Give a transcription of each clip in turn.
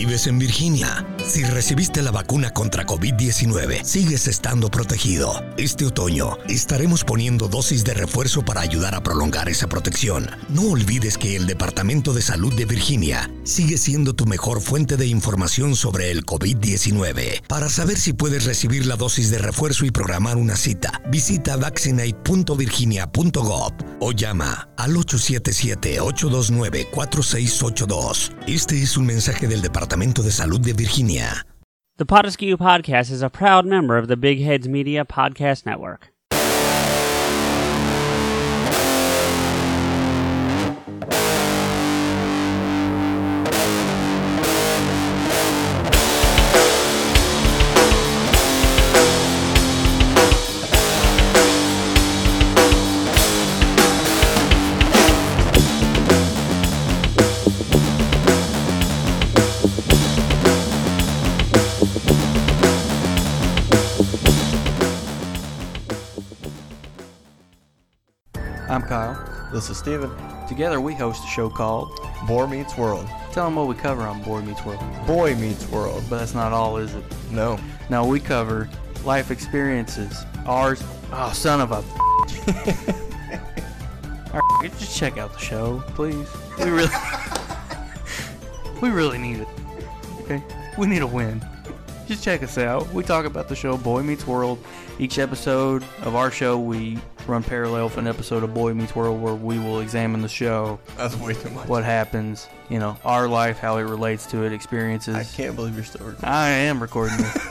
Vives en Virginia. Si recibiste la vacuna contra COVID-19, sigues estando protegido. Este otoño estaremos poniendo dosis de refuerzo para ayudar a prolongar esa protección. No olvides que el Departamento de Salud de Virginia sigue siendo tu mejor fuente de información sobre el COVID-19. Para saber si puedes recibir la dosis de refuerzo y programar una cita, visita vaccinate.virginia.gov o llama al 877-829-4682. Este es un mensaje del Departamento de Salud de Virginia. The Potaskew Podcast is a proud member of the Big Heads Media Podcast Network. Kyle. This is Steven. Together we host a show called Boar Meets World. Tell them what we cover on Boy Meets World. Boy Meets World. But that's not all, is it? No. No, we cover life experiences. Ours. Oh, son of a. Alright, just check out the show, please. We really. we really need it. Okay? We need a win. Just check us out. We talk about the show Boy Meets World. Each episode of our show, we run parallel with an episode of Boy Meets World where we will examine the show, That's way too much. what happens, you know, our life, how it relates to it, experiences. I can't believe you're still recording. I am recording this.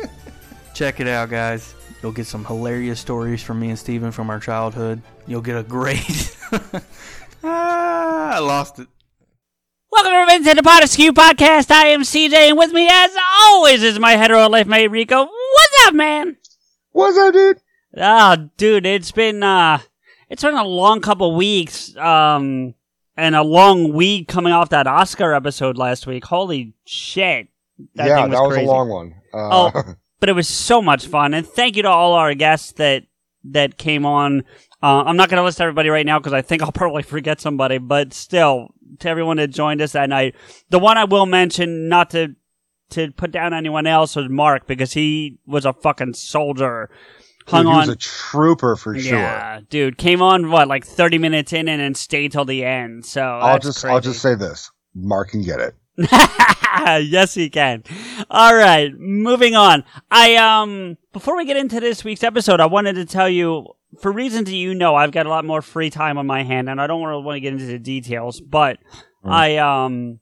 Check it out, guys. You'll get some hilarious stories from me and Steven from our childhood. You'll get a great. ah, I lost it. Welcome everyone to the Potaskew Podcast. I am CJ, and with me, as always, is my hetero life mate Rico. What's up, man? What's up, dude? Oh, dude, it's been uh, it's been a long couple weeks, um, and a long week coming off that Oscar episode last week. Holy shit! That yeah, thing that was crazy. a long one. Uh, Oh, but it was so much fun, and thank you to all our guests that that came on. Uh, I'm not going to list everybody right now because I think I'll probably forget somebody, but still, to everyone that joined us that night, the one I will mention, not to to put down anyone else, was Mark because he was a fucking soldier. Hung dude, he was a trooper for sure. yeah, dude, came on what like 30 minutes in and then stayed till the end. So I'll just crazy. I'll just say this: Mark can get it. yes, he can. All right, moving on. I um before we get into this week's episode, I wanted to tell you for reasons that you know, I've got a lot more free time on my hand, and I don't really want to get into the details, but I um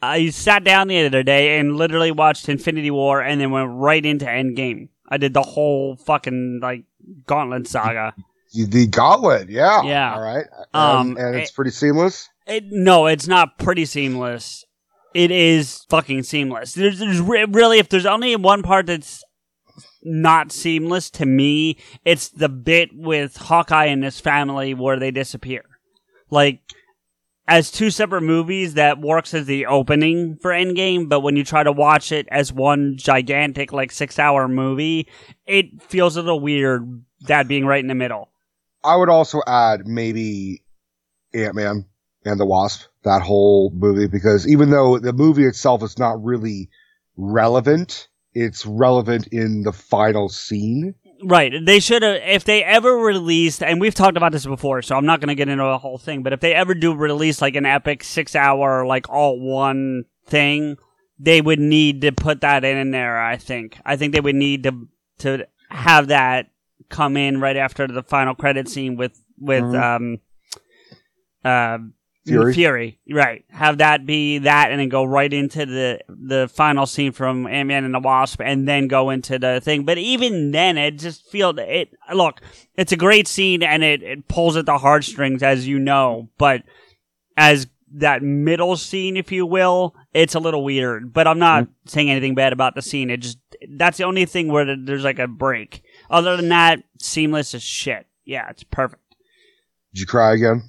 I sat down the other day and literally watched Infinity War, and then went right into Endgame. I did the whole fucking like Gauntlet saga. The Gauntlet, yeah, Yeah. All right, Um, and, and it's it- pretty seamless. It, no, it's not pretty seamless. It is fucking seamless. There's, there's re- really, if there's only one part that's not seamless to me, it's the bit with Hawkeye and his family where they disappear. Like, as two separate movies, that works as the opening for Endgame, but when you try to watch it as one gigantic, like, six hour movie, it feels a little weird that being right in the middle. I would also add maybe Ant Man and the Wasp, that whole movie, because even though the movie itself is not really relevant, it's relevant in the final scene. Right. They should have, if they ever released, and we've talked about this before, so I'm not going to get into the whole thing, but if they ever do release like an epic six hour, like all one thing, they would need to put that in, there, I think. I think they would need to, to have that come in right after the final credit scene with, with, um, uh, Fury? Fury, right? Have that be that, and then go right into the the final scene from Ant Man and the Wasp, and then go into the thing. But even then, it just feels it. Look, it's a great scene, and it it pulls at the heartstrings, as you know. But as that middle scene, if you will, it's a little weird. But I'm not mm-hmm. saying anything bad about the scene. It just that's the only thing where there's like a break. Other than that, seamless as shit. Yeah, it's perfect. Did you cry again?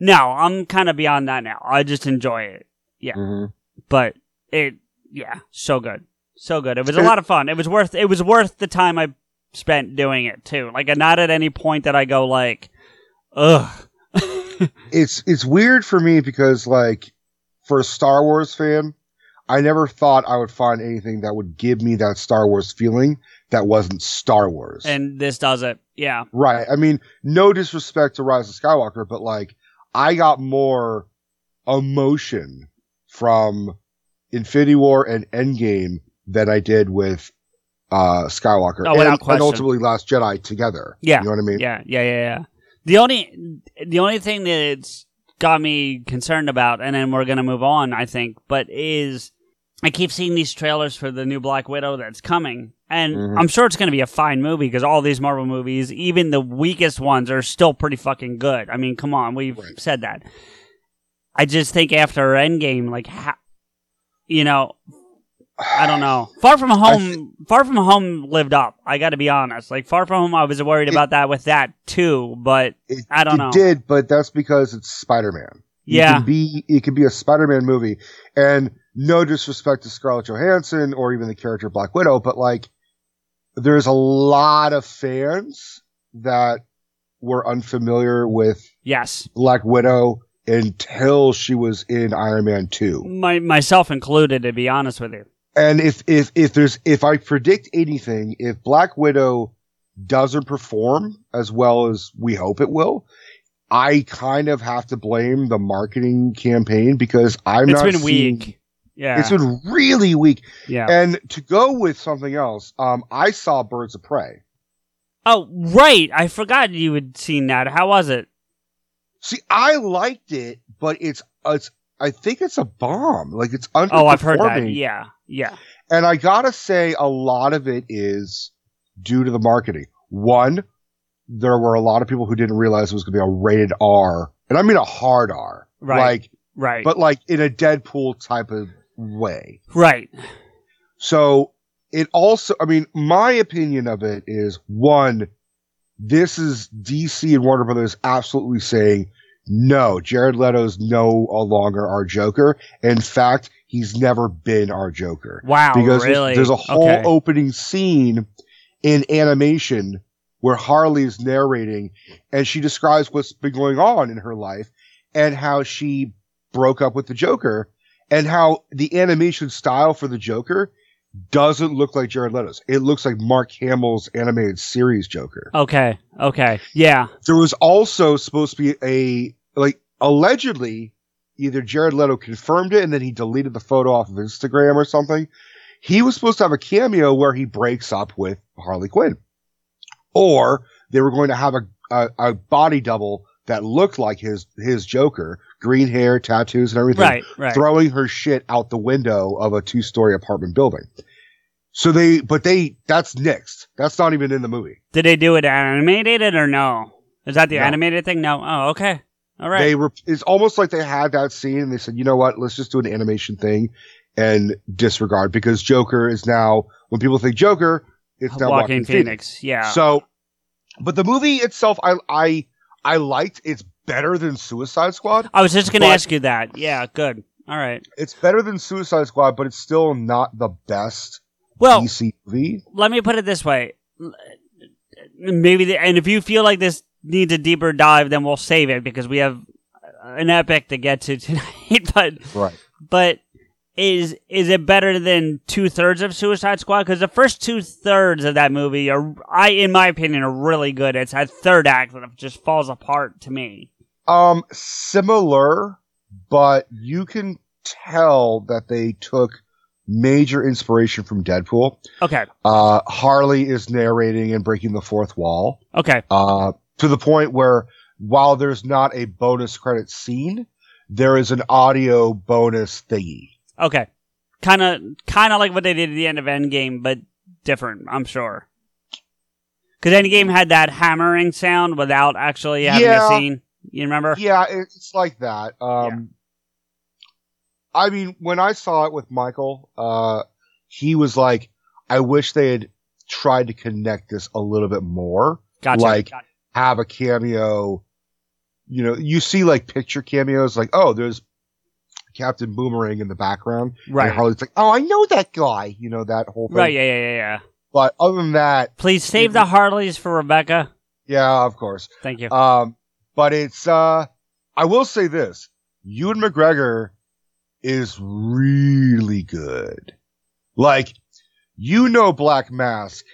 No, I'm kind of beyond that now. I just enjoy it. Yeah, hmm but it, yeah, so good, so good. It was a lot of fun. It was worth. It was worth the time I spent doing it too. Like, not at any point that I go like, ugh. It's it's weird for me because like for a Star Wars fan, I never thought I would find anything that would give me that Star Wars feeling that wasn't Star Wars. And this does it. Yeah. right. I mean, no disrespect to Rise of Skywalker, but like, I got more emotion from Infinity War and Endgame than I did with uh Skywalker Oh, and, and ultimately Last Jedi together. Yeah. You know what I mean? Yeah, yeah, yeah, yeah. The only the only thing that's got me concerned about, and then we're gonna move on, I think, but is I keep seeing these trailers for the new Black Widow that's coming, and Mhm. I'm sure it's gonna be a fine movie because all these Marvel movies, even the weakest ones, are still pretty fucking good. I mean, come on, we've Right. said that. I just think after Endgame, like, ha- you know, I don't know. Far from home, Far from home lived up. I got to be honest. Like Far from home, I was worried It- about that with that too. But It, I don't it know. did, but that's because it's Spider Man. Yeah. It can be it can be a Spider Man movie. And no disrespect to Scarlett Johansson or even the character Black Widow, but like there's a lot of fans that were unfamiliar with yes, Black Widow until she was in Iron Man 2. my myself included. To be honest with you, And if if if there's if I predict anything, if Black Widow doesn't perform as well as we hope it will, I kind of have to blame the marketing campaign because I'm it's not been seeing- weak. Yeah, It's been really weak. yeah. And to go with something else, um, I saw Birds of Prey. oh, right. I forgot you had seen that. How was it? See, I liked it, but it's it's I think it's a bomb. Like it's underperforming. Oh, I've heard that. Yeah, yeah. And I gotta say, a lot of it is due to the marketing. One, there were a lot of people who didn't realize it was gonna be a rated R, and I mean a hard R, Right. Like, Right. but like in a Deadpool type of way. right. So it also, I mean, my opinion of it is one, this is DC and Warner Brothers absolutely saying, no, Jared Leto's no uh, longer our Joker. In fact, he's never been our Joker. Wow. because there's- there's, a whole Okay. opening scene in animation where Harley is narrating and she describes what's been going on in her life and how she broke up with the Joker and how the animation style for the Joker doesn't look like Jared Leto's. It looks like Mark Hamill's animated series Joker. Okay. Okay. Yeah. There was also supposed to be a, like, allegedly, either Jared Leto confirmed it and then he deleted the photo off of Instagram or something. He was supposed to have a cameo where he breaks up with Harley Quinn. Or they were going to have a, a, a body double that looked like his, his Joker, green hair, tattoos and everything Right. Right. throwing her shit out the window of a two story apartment building. So they, but they, that's next. That's not even in the movie. Did they do it animated or no? Is that the No. animated thing? No. Oh, okay. All right. They were, it's almost like they had that scene and they said, you know what, let's just do an animation thing and disregard because Joker is now, when people think Joker, it's now Walking Joaquin Phoenix. Yeah. So, but the movie itself, I, I, I liked. It's better than Suicide Squad. I was just going to ask you that. Yeah. Good. All right. It's better than Suicide Squad, but it's still not the best Well, DC movie. let me put it this way. Maybe, the, and if you feel like this needs a deeper dive, then we'll save it because we have an epic to get to tonight. but, Right. but is is it better than two thirds of Suicide Squad? Because the first two thirds of that movie are, I, in my opinion, are really good. It's that third act that just falls apart to me. Um, similar, but you can tell that they took major inspiration from Deadpool. Okay, Uh, Harley is narrating and breaking the fourth wall, okay, uh, to the point where while there's not a bonus credit scene, there is an audio bonus thingy. okay. Kind of, kind of like what they did at the end of Endgame, but different. I'm sure. Because Endgame had that hammering sound without actually having Yeah. a scene. You remember? Yeah, it's like that. Um, I mean, when I saw it with Michael, uh, he was like, I wish they had tried to connect this a little bit more. Gotcha. Like, have a cameo. You know, you see like picture cameos, like, oh, there's Captain Boomerang in the background. right, And Harley's like, oh, I know that guy. You know, that whole thing. right. Yeah, yeah, yeah, yeah. But other than that, Please save the Harleys for Rebecca. yeah, of course. Thank you. Um, but it's, uh, I will say this. Ewan McGregor is really good. Like, you know Black Mask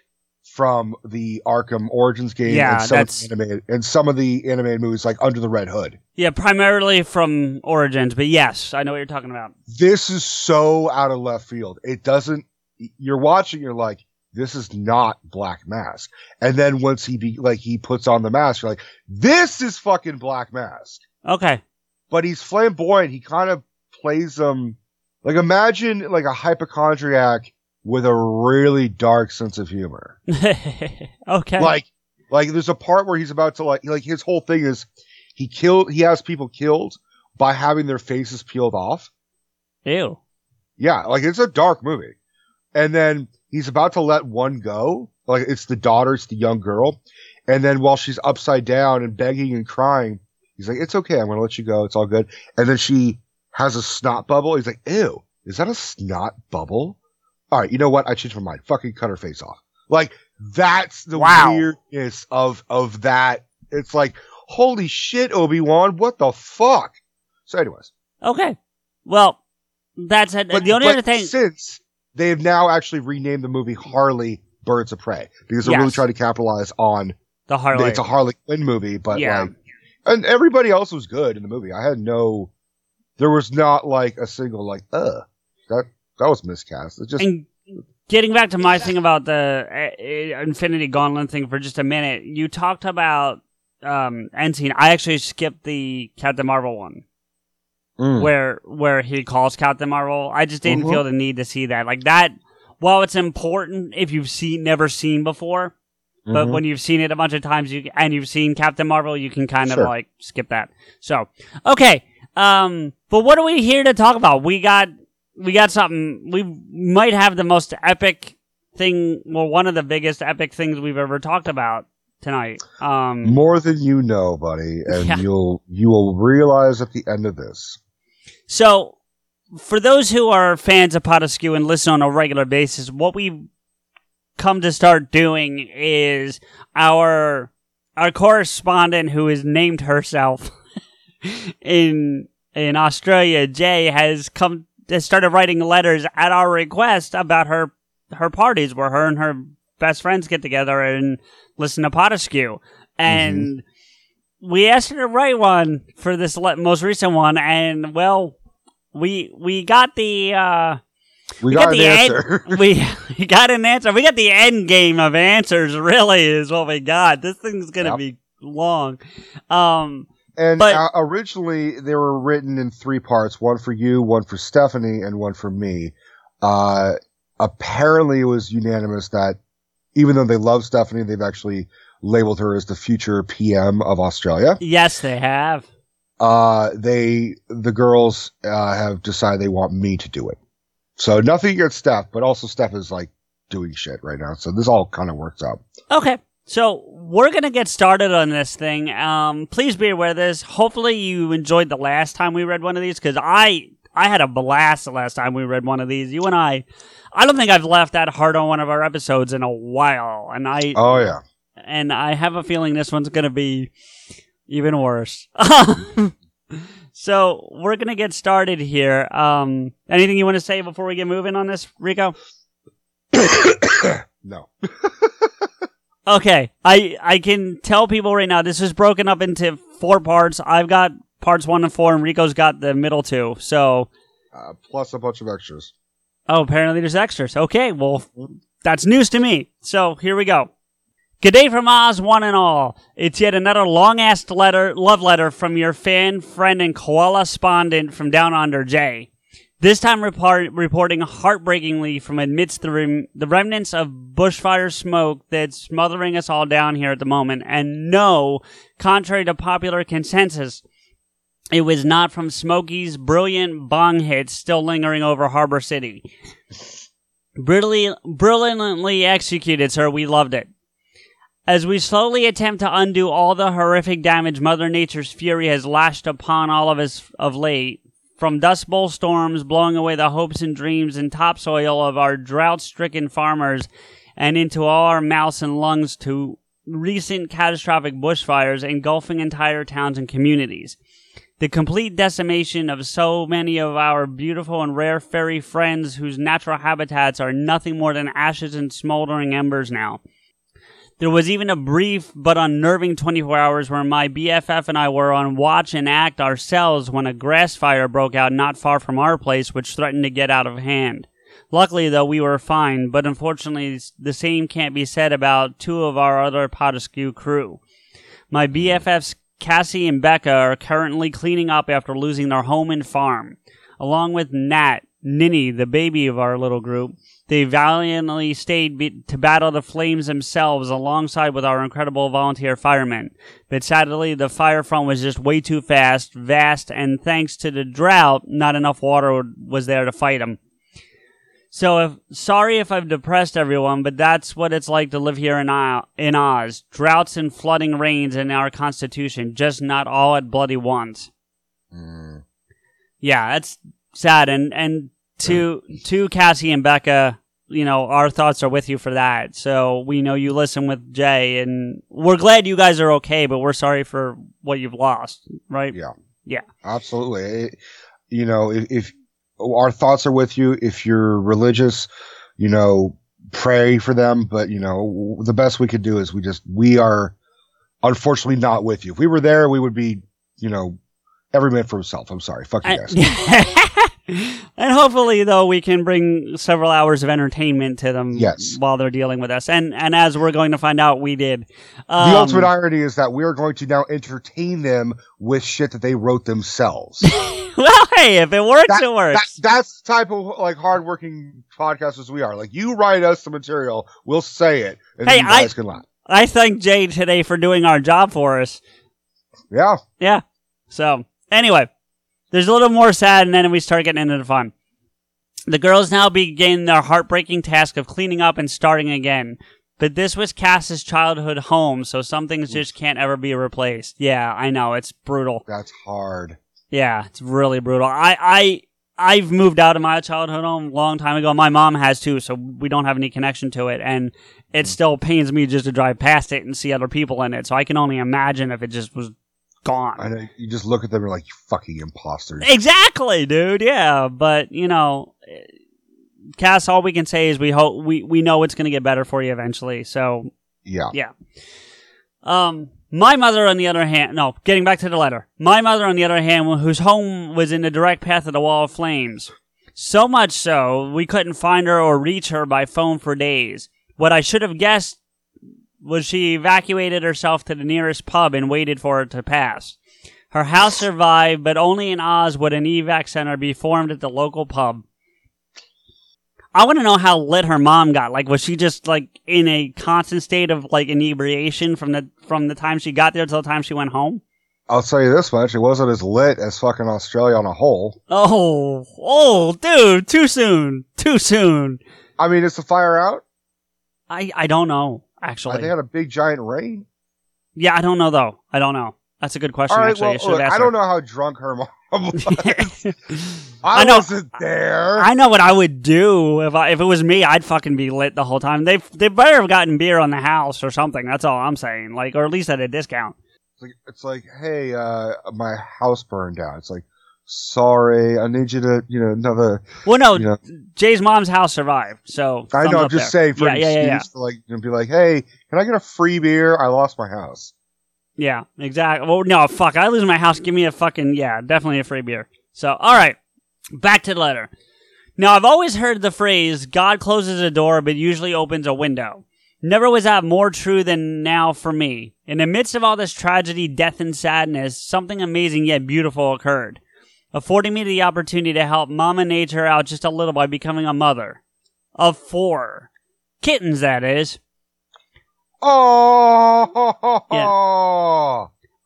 from the Arkham Origins game Yeah, and, some that's- animated, and some of the animated movies like Under the Red Hood. Yeah, primarily from Origins, but yes, I know what you're talking about. This is so out of left field. It doesn't, you're watching, you're like, this is not Black Mask. And then once he be, like, he puts on the mask, you're like, this is fucking Black Mask. Okay. but he's flamboyant. He kind of plays them like imagine like a hypochondriac with a really dark sense of humor. okay. Like like there's a part where he's about to like like his whole thing is he killed he has people killed by having their faces peeled off. Ew. Yeah, like it's a dark movie. And then he's about to let one go. Like it's the daughter, it's the young girl. And then while she's upside down and begging and crying, he's like, it's okay. I'm going to let you go. It's all good. And then she has a snot bubble. He's like, ew, is that a snot bubble? All right. You know what? I changed my mind. Fucking cut her face off. Like that's the Wow. weirdness of, of that. It's like, holy shit, Obi-Wan. What the fuck? So anyways. Okay. Well, that's it. But, the only other thing. since they have now actually renamed the movie Harley Birds of Prey because they're really trying to capitalize on The Harley. it's a Harley Quinn movie, but Yeah. like, and everybody else was good in the movie. I had no, there was not like a single like, uh, that that was miscast. It just and getting back to my thing about the uh, uh, Infinity Gauntlet thing for just a minute, you talked about um, end scene. I actually skipped the Captain Marvel one. Mm. where where he calls Captain Marvel. I just didn't Mhm. feel the need to see that. Like that while it's important if you've seen never seen before, but Mhm. when you've seen it a bunch of times you and you've seen Captain Marvel, you can kind of like skip that. So, okay. Um but what are we here to talk about? We got we got something we might have the most epic thing well one of the biggest epic things we've ever talked about tonight. Um more than you know, buddy, and Yeah. you'll you will realize at the end of this. So, for those who are fans of Potaskew and listen on a regular basis, what we've come to start doing is our our correspondent who has named herself in in Australia, Jay, has come has started writing letters at our request about her her parties where her and her best friends get together and listen to Potaskew. Mm-hmm. And we asked her to write one for this le- most recent one, and well, we we got the uh, We, we got, got an the answer. End, we we got an answer. We got the end game of answers. Really, is what we got. This thing's gonna Yep. be long. Um, And But- uh, originally they were written in three parts: one for you, one for Stephanie, and one for me. Uh, apparently, it was unanimous that even though they love Stephanie, they've actually labeled her as the future PM of Australia. yes, they have. Uh, they the girls uh, have decided they want me to do it. So nothing against Steph, but also Steph is like doing shit right now. So this all kind of works out. Okay. So we're gonna get started on this thing. Um, please be aware of this. Hopefully you enjoyed the last time we read one of these because I I had a blast the last time we read one of these. You and I, I don't think I've laughed that hard on one of our episodes in a while, and I Oh yeah. And I have a feeling this one's gonna be even worse. so we're gonna get started here. Um, anything you want to say before we get moving on this, Rico? no. Okay, I I can tell people right now this is broken up into four parts. I've got parts one and four, and Rico's got the middle two. So, Uh, plus a bunch of extras. oh, apparently there's extras. Okay, well, that's news to me. So here we go. Good day from Oz, one and all. It's yet another long ass letter, love letter from your fan, friend, and koala spondent from down under, Jay. This time report, reporting heartbreakingly from amidst the, rem- the remnants of bushfire smoke that's smothering us all down here at the moment. And no, contrary to popular consensus, it was not from Smokey's brilliant bong hits still lingering over Harbor City. Brilliantly, brilliantly executed, sir. We loved it. As we slowly attempt to undo all the horrific damage Mother Nature's fury has lashed upon all of us of late, from dust bowl storms blowing away the hopes and dreams and topsoil of our drought stricken farmers and into all our mouths and lungs to recent catastrophic bushfires engulfing entire towns and communities. The complete decimation of so many of our beautiful and rare fairy friends whose natural habitats are nothing more than ashes and smoldering embers now. There was even a brief but unnerving 24 hours where my BFF and I were on watch and act ourselves when a grass fire broke out not far from our place, which threatened to get out of hand. Luckily, though, we were fine, but unfortunately, the same can't be said about two of our other Potaskew crew. My BFFs Cassie and Becca are currently cleaning up after losing their home and farm. Along with Nat, Ninny, the baby of our little group, they valiantly stayed be- to battle the flames themselves alongside with our incredible volunteer firemen. But sadly, the fire front was just way too fast, vast, and thanks to the drought, not enough water was there to fight them. So, if, sorry if I've depressed everyone, but that's what it's like to live here in, in Oz. Droughts and flooding rains in our constitution, just not all at bloody once. Mm. Yeah, that's sad. And and to to Cassie and Becca, you know, our thoughts are with you for that. So we know you listen with Jay, and we're glad you guys are okay, but we're sorry for what you've lost. Right? Yeah. Yeah. Absolutely. It- you know, if, if our thoughts are with you, if you're religious, you know, pray for them. But you know, the best we could do is we just we are unfortunately not with you. If we were there, we would be, you know, every man for himself. I'm sorry. Fuck you guys. and hopefully, though, we can bring several hours of entertainment to them Yes. while they're dealing with us. And and as we're going to find out, we did. the Um, ultimate irony is that we are going to now entertain them with shit that they wrote themselves. well, hey, if it works, That- it works. That, that's the type of like hardworking podcasters we are. Like you write us the material, we'll say it, and Hey, you I- guys can laugh. I thank Jay today for doing our job for us. Yeah. Yeah. So anyway, there's a little more sad, and then we start getting into the fun. The girls now begin their heartbreaking task of cleaning up and starting again. But this was Cass's childhood home, so some things just can't ever be replaced. Yeah, I know it's brutal. That's hard. Yeah, it's really brutal. I, I, I've moved out of my childhood home a long time ago. My mom has too, so we don't have any connection to it, and it mm. still pains me just to drive past it and see other people in it. So I can only imagine if it just was gone. I know you just look at them and you're like, you fucking imposters. Exactly, dude. Yeah, but you know, Cass, all we can say is we hope we we know it's going to get better for you eventually. So, Yeah. yeah. Um, my mother, on the other hand, no, getting back to the letter. My mother, on the other hand, whose home was in the direct path of the wall of flames. So much so, we couldn't find her or reach her by phone for days. What I should have guessed was she evacuated herself to the nearest pub and waited for it to pass. Her house survived, but only in Oz would an evac center be formed at the local pub. I want to know how lit her mom got. Like, was she just like in a constant state of like inebriation from the from the time she got there till the time she went home? I'll tell you this much: it wasn't as lit as fucking Australia on a whole. Oh, oh, dude, too soon, too soon. I mean, is the fire out? I I don't know actually. they had a big giant rain. yeah, I don't know though. I don't know. That's a good question. Right, actually, well, I should look, I don't her. know how drunk her mom was. I I, know- wasn't there. I know what I would do if I if it was me. I'd fucking be lit the whole time. They they better have gotten beer on the house or something. That's all I'm saying. Like, or at least at a discount. It's like, it's like, hey, uh, my house burned down. It's like, sorry, I need you to, you know, another. Well, no, You know, Jay's mom's house survived. So I know. I'm just there. saying for yeah, an yeah, yeah, to like, be like, hey, can I get a free beer? I lost my house. Yeah, exactly. Well, no, fuck. I lose my house. Give me a fucking yeah, definitely a free beer. So, all right, back to the letter. Now, I've always heard the phrase "God closes a door, but usually opens a window." Never was that more true than now for me. In the midst of all this tragedy, death, and sadness, something amazing yet beautiful occurred, affording me the opportunity to help Mama Nature out just a little by becoming a mother of four kittens. That is. Oh, Yeah.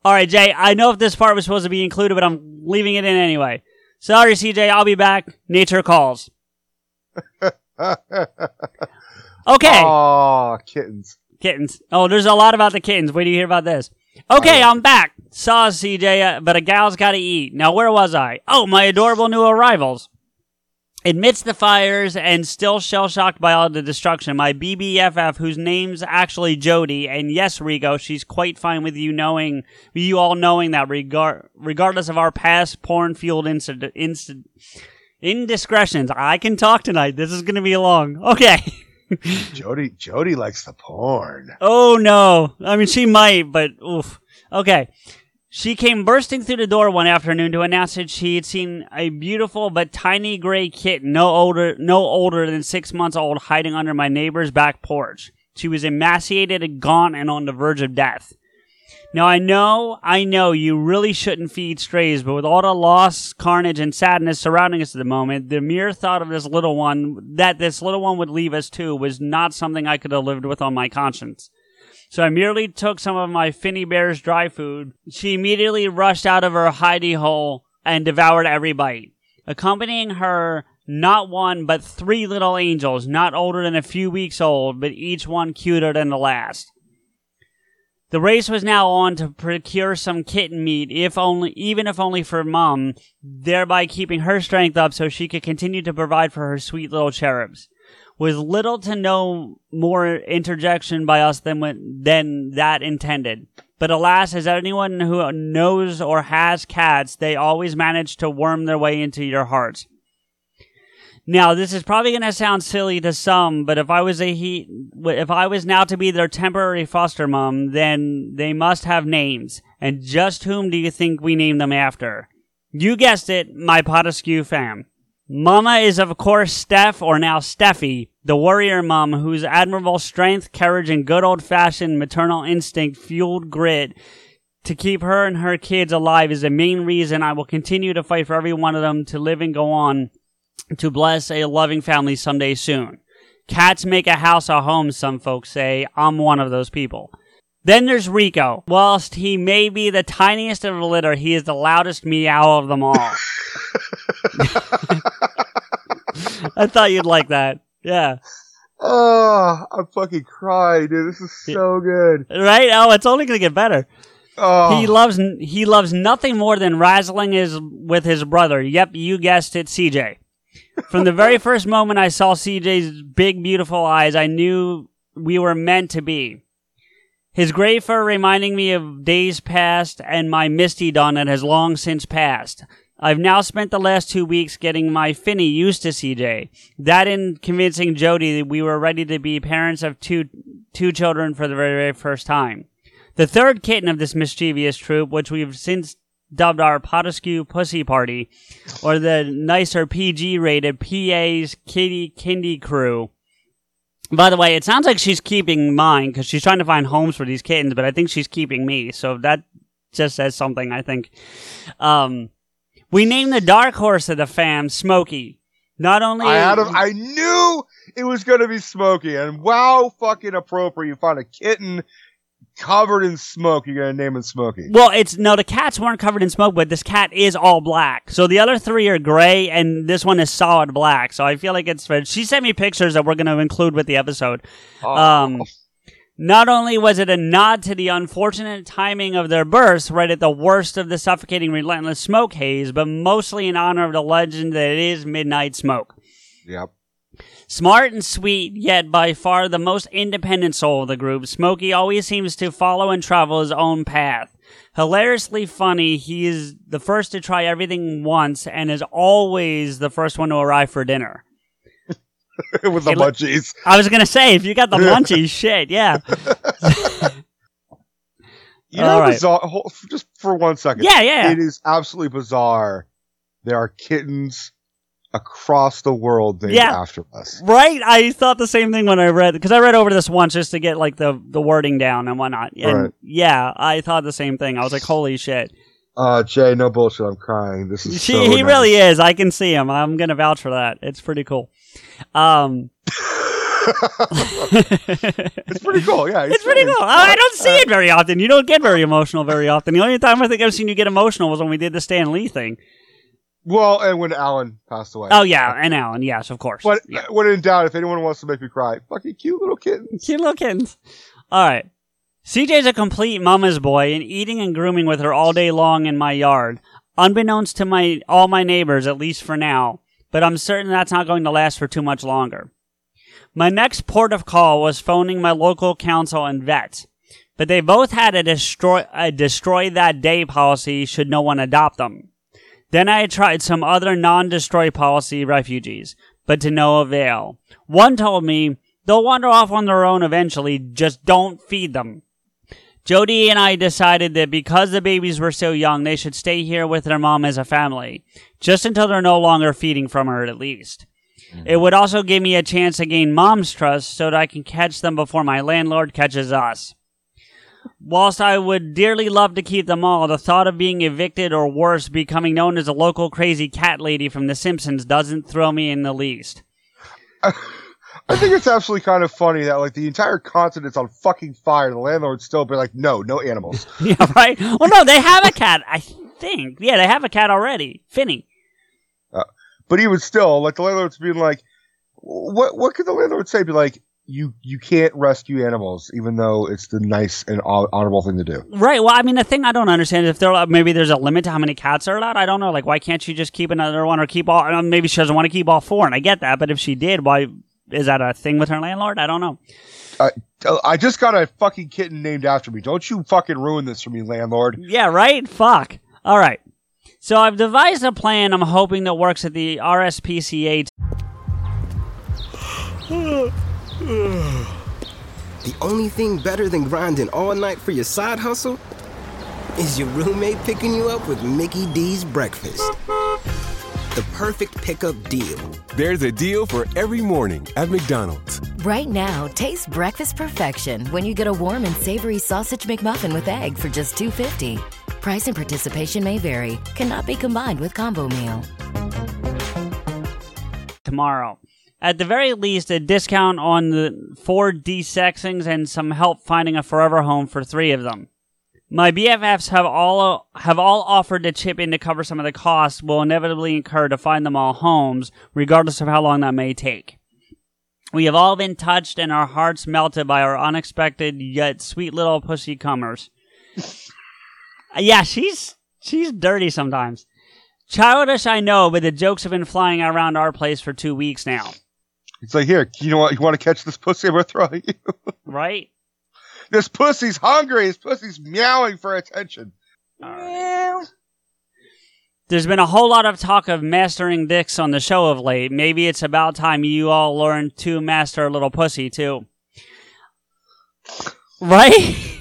All right, Jay. I know if this part was supposed to be included, but I'm leaving it in anyway. Sorry, CJ. I'll be back. Nature calls. Okay, oh, kittens. kittens. Oh, there's a lot about the kittens. Wait do you hear about this. Okay, oh. I'm back. Saw CJ, uh, but a gal's got to eat. Now, where was I? Oh, my adorable new arrivals. Amidst the fires and still shell shocked by all the destruction, my BBFF, whose name's actually Jody, and yes, Rico, she's quite fine with you knowing, you all knowing that regard, regardless of our past porn fueled incident, incident, indiscretions. I can talk tonight. This is going to be long. Okay. Jody, Jody likes the porn. Oh no. I mean, she might, but oof. Okay. She came bursting through the door one afternoon to announce that she had seen a beautiful but tiny gray kitten, no older, no older than six months old, hiding under my neighbor's back porch. She was emaciated, and gaunt, and on the verge of death. Now I know, I know you really shouldn't feed strays, but with all the loss, carnage, and sadness surrounding us at the moment, the mere thought of this little one, that this little one would leave us too, was not something I could have lived with on my conscience. So I merely took some of my Finny Bear's dry food. She immediately rushed out of her hidey hole and devoured every bite. Accompanying her, not one, but three little angels, not older than a few weeks old, but each one cuter than the last. The race was now on to procure some kitten meat, if only, even if only for Mum, thereby keeping her strength up so she could continue to provide for her sweet little cherubs with little to no more interjection by us than than that intended. But alas, as anyone who knows or has cats, they always manage to worm their way into your hearts. Now, this is probably going to sound silly to some, but if I was a he, if I was now to be their temporary foster mom, then they must have names. And just whom do you think we name them after? You guessed it, my Potaskew fam. Mama is of course Steph, or now Steffi, the warrior mom whose admirable strength, courage, and good old fashioned maternal instinct fueled grit to keep her and her kids alive is the main reason I will continue to fight for every one of them to live and go on to bless a loving family someday soon. Cats make a house a home, some folks say. I'm one of those people. Then there's Rico. Whilst he may be the tiniest of the litter, he is the loudest meow of them all. I thought you'd like that. Yeah. Oh, I'm fucking crying, dude. This is so good. Right? Oh, it's only gonna get better. Oh. He loves he loves nothing more than razzling his with his brother. Yep, you guessed it, CJ. From the very first moment I saw CJ's big, beautiful eyes, I knew we were meant to be. His gray fur reminding me of days past and my misty dawn that has long since passed. I've now spent the last two weeks getting my Finny used to CJ. That in convincing Jody that we were ready to be parents of two, two children for the very, very first time. The third kitten of this mischievous troop, which we've since dubbed our Potaskew Pussy Party, or the nicer PG rated PA's Kitty Kindy Crew. By the way, it sounds like she's keeping mine because she's trying to find homes for these kittens, but I think she's keeping me. So that just says something, I think. Um, we named the dark horse of the fam Smokey. Not only I had a, I knew it was going to be Smokey, and wow, fucking appropriate. You find a kitten covered in smoke. You're going to name it Smokey. Well, it's no, the cats weren't covered in smoke, but this cat is all black. So the other three are gray, and this one is solid black. So I feel like it's. She sent me pictures that we're going to include with the episode. Oh. Um, not only was it a nod to the unfortunate timing of their births, right at the worst of the suffocating, relentless smoke haze, but mostly in honor of the legend that it is Midnight Smoke. Yep. Smart and sweet, yet by far the most independent soul of the group, Smokey always seems to follow and travel his own path. Hilariously funny, he is the first to try everything once and is always the first one to arrive for dinner. With the look- munchies. I was gonna say, if you got the munchies, shit, yeah. You know, right. bizarre, hold- just for one second. Yeah, yeah. It is absolutely bizarre. There are kittens across the world named Yeah. after us. Right? I thought the same thing when I read because I read over this once just to get like the the wording down and whatnot. And Right. yeah, I thought the same thing. I was like, holy shit. Uh, Jay, no bullshit. I'm crying. This is She, so he nice. really is. I can see him. I'm gonna vouch for that. It's pretty cool. Um, it's pretty cool. Yeah, It's pretty cool. I I don't see it very often. You don't get very emotional very often. The only time I think I've seen you get emotional was when we did the Stan Lee thing. Well, and when Alan passed away. Oh yeah, and Alan, yes, of course. But Yeah. when in doubt, if anyone wants to make me cry, fucking cute little kittens. Cute little kittens. All right. CJ's a complete mama's boy and eating and grooming with her all day long in my yard. Unbeknownst to my all my neighbors, at least for now. But I'm certain that's not going to last for too much longer. My next port of call was phoning my local council and vets, but they both had a destroy, a destroy that day policy should no one adopt them. Then I tried some other non-destroy policy refugees, but to no avail. One told me, they'll wander off on their own eventually, just don't feed them. Jody and I decided that because the babies were so young, they should stay here with their mom as a family, just until they're no longer feeding from her at least. Mm-hmm. It would also give me a chance to gain mom's trust so that I can catch them before my landlord catches us. Whilst I would dearly love to keep them all, the thought of being evicted or worse, becoming known as a local crazy cat lady from The Simpsons doesn't thrill me in the least. I think it's absolutely kind of funny that like the entire continent's on fucking fire. The landlord still be like, no, no animals. yeah, right. Well, no, they have a cat. I think. Yeah, they have a cat already, Finny. Uh, but even still, like the landlord's being like, what? What could the landlord say? Be like, you you can't rescue animals, even though it's the nice and honorable thing to do. Right. Well, I mean, the thing I don't understand is if there maybe there's a limit to how many cats are allowed. I don't know. Like, why can't you just keep another one or keep all? Maybe she doesn't want to keep all four, and I get that. But if she did, why is that a thing with her landlord? I don't know. Uh, I just got a fucking kitten named after me. Don't you fucking ruin this for me, landlord. Yeah, right? Fuck. All right. So I've devised a plan I'm hoping that works at the RSPCA. the only thing better than grinding all night for your side hustle is your roommate picking you up with Mickey D's breakfast the perfect pickup deal. There's a deal for every morning at McDonald's. Right now, taste breakfast perfection when you get a warm and savory sausage McMuffin with egg for just $2.50. Price and participation may vary. Cannot be combined with combo meal. Tomorrow. At the very least, a discount on the four D sexings and some help finding a forever home for three of them. My BFFs have all have all offered to chip in to cover some of the costs we'll inevitably incur to find them all homes, regardless of how long that may take. We have all been touched and our hearts melted by our unexpected yet sweet little pussy comers. yeah, she's she's dirty sometimes. Childish, I know, but the jokes have been flying around our place for two weeks now. It's like, here, you know what? You want to catch this pussy? I'm gonna throw you. right? This pussy's hungry. This pussy's meowing for attention. Meow. There's been a whole lot of talk of mastering dicks on the show of late. Maybe it's about time you all learn to master a little pussy too. Right?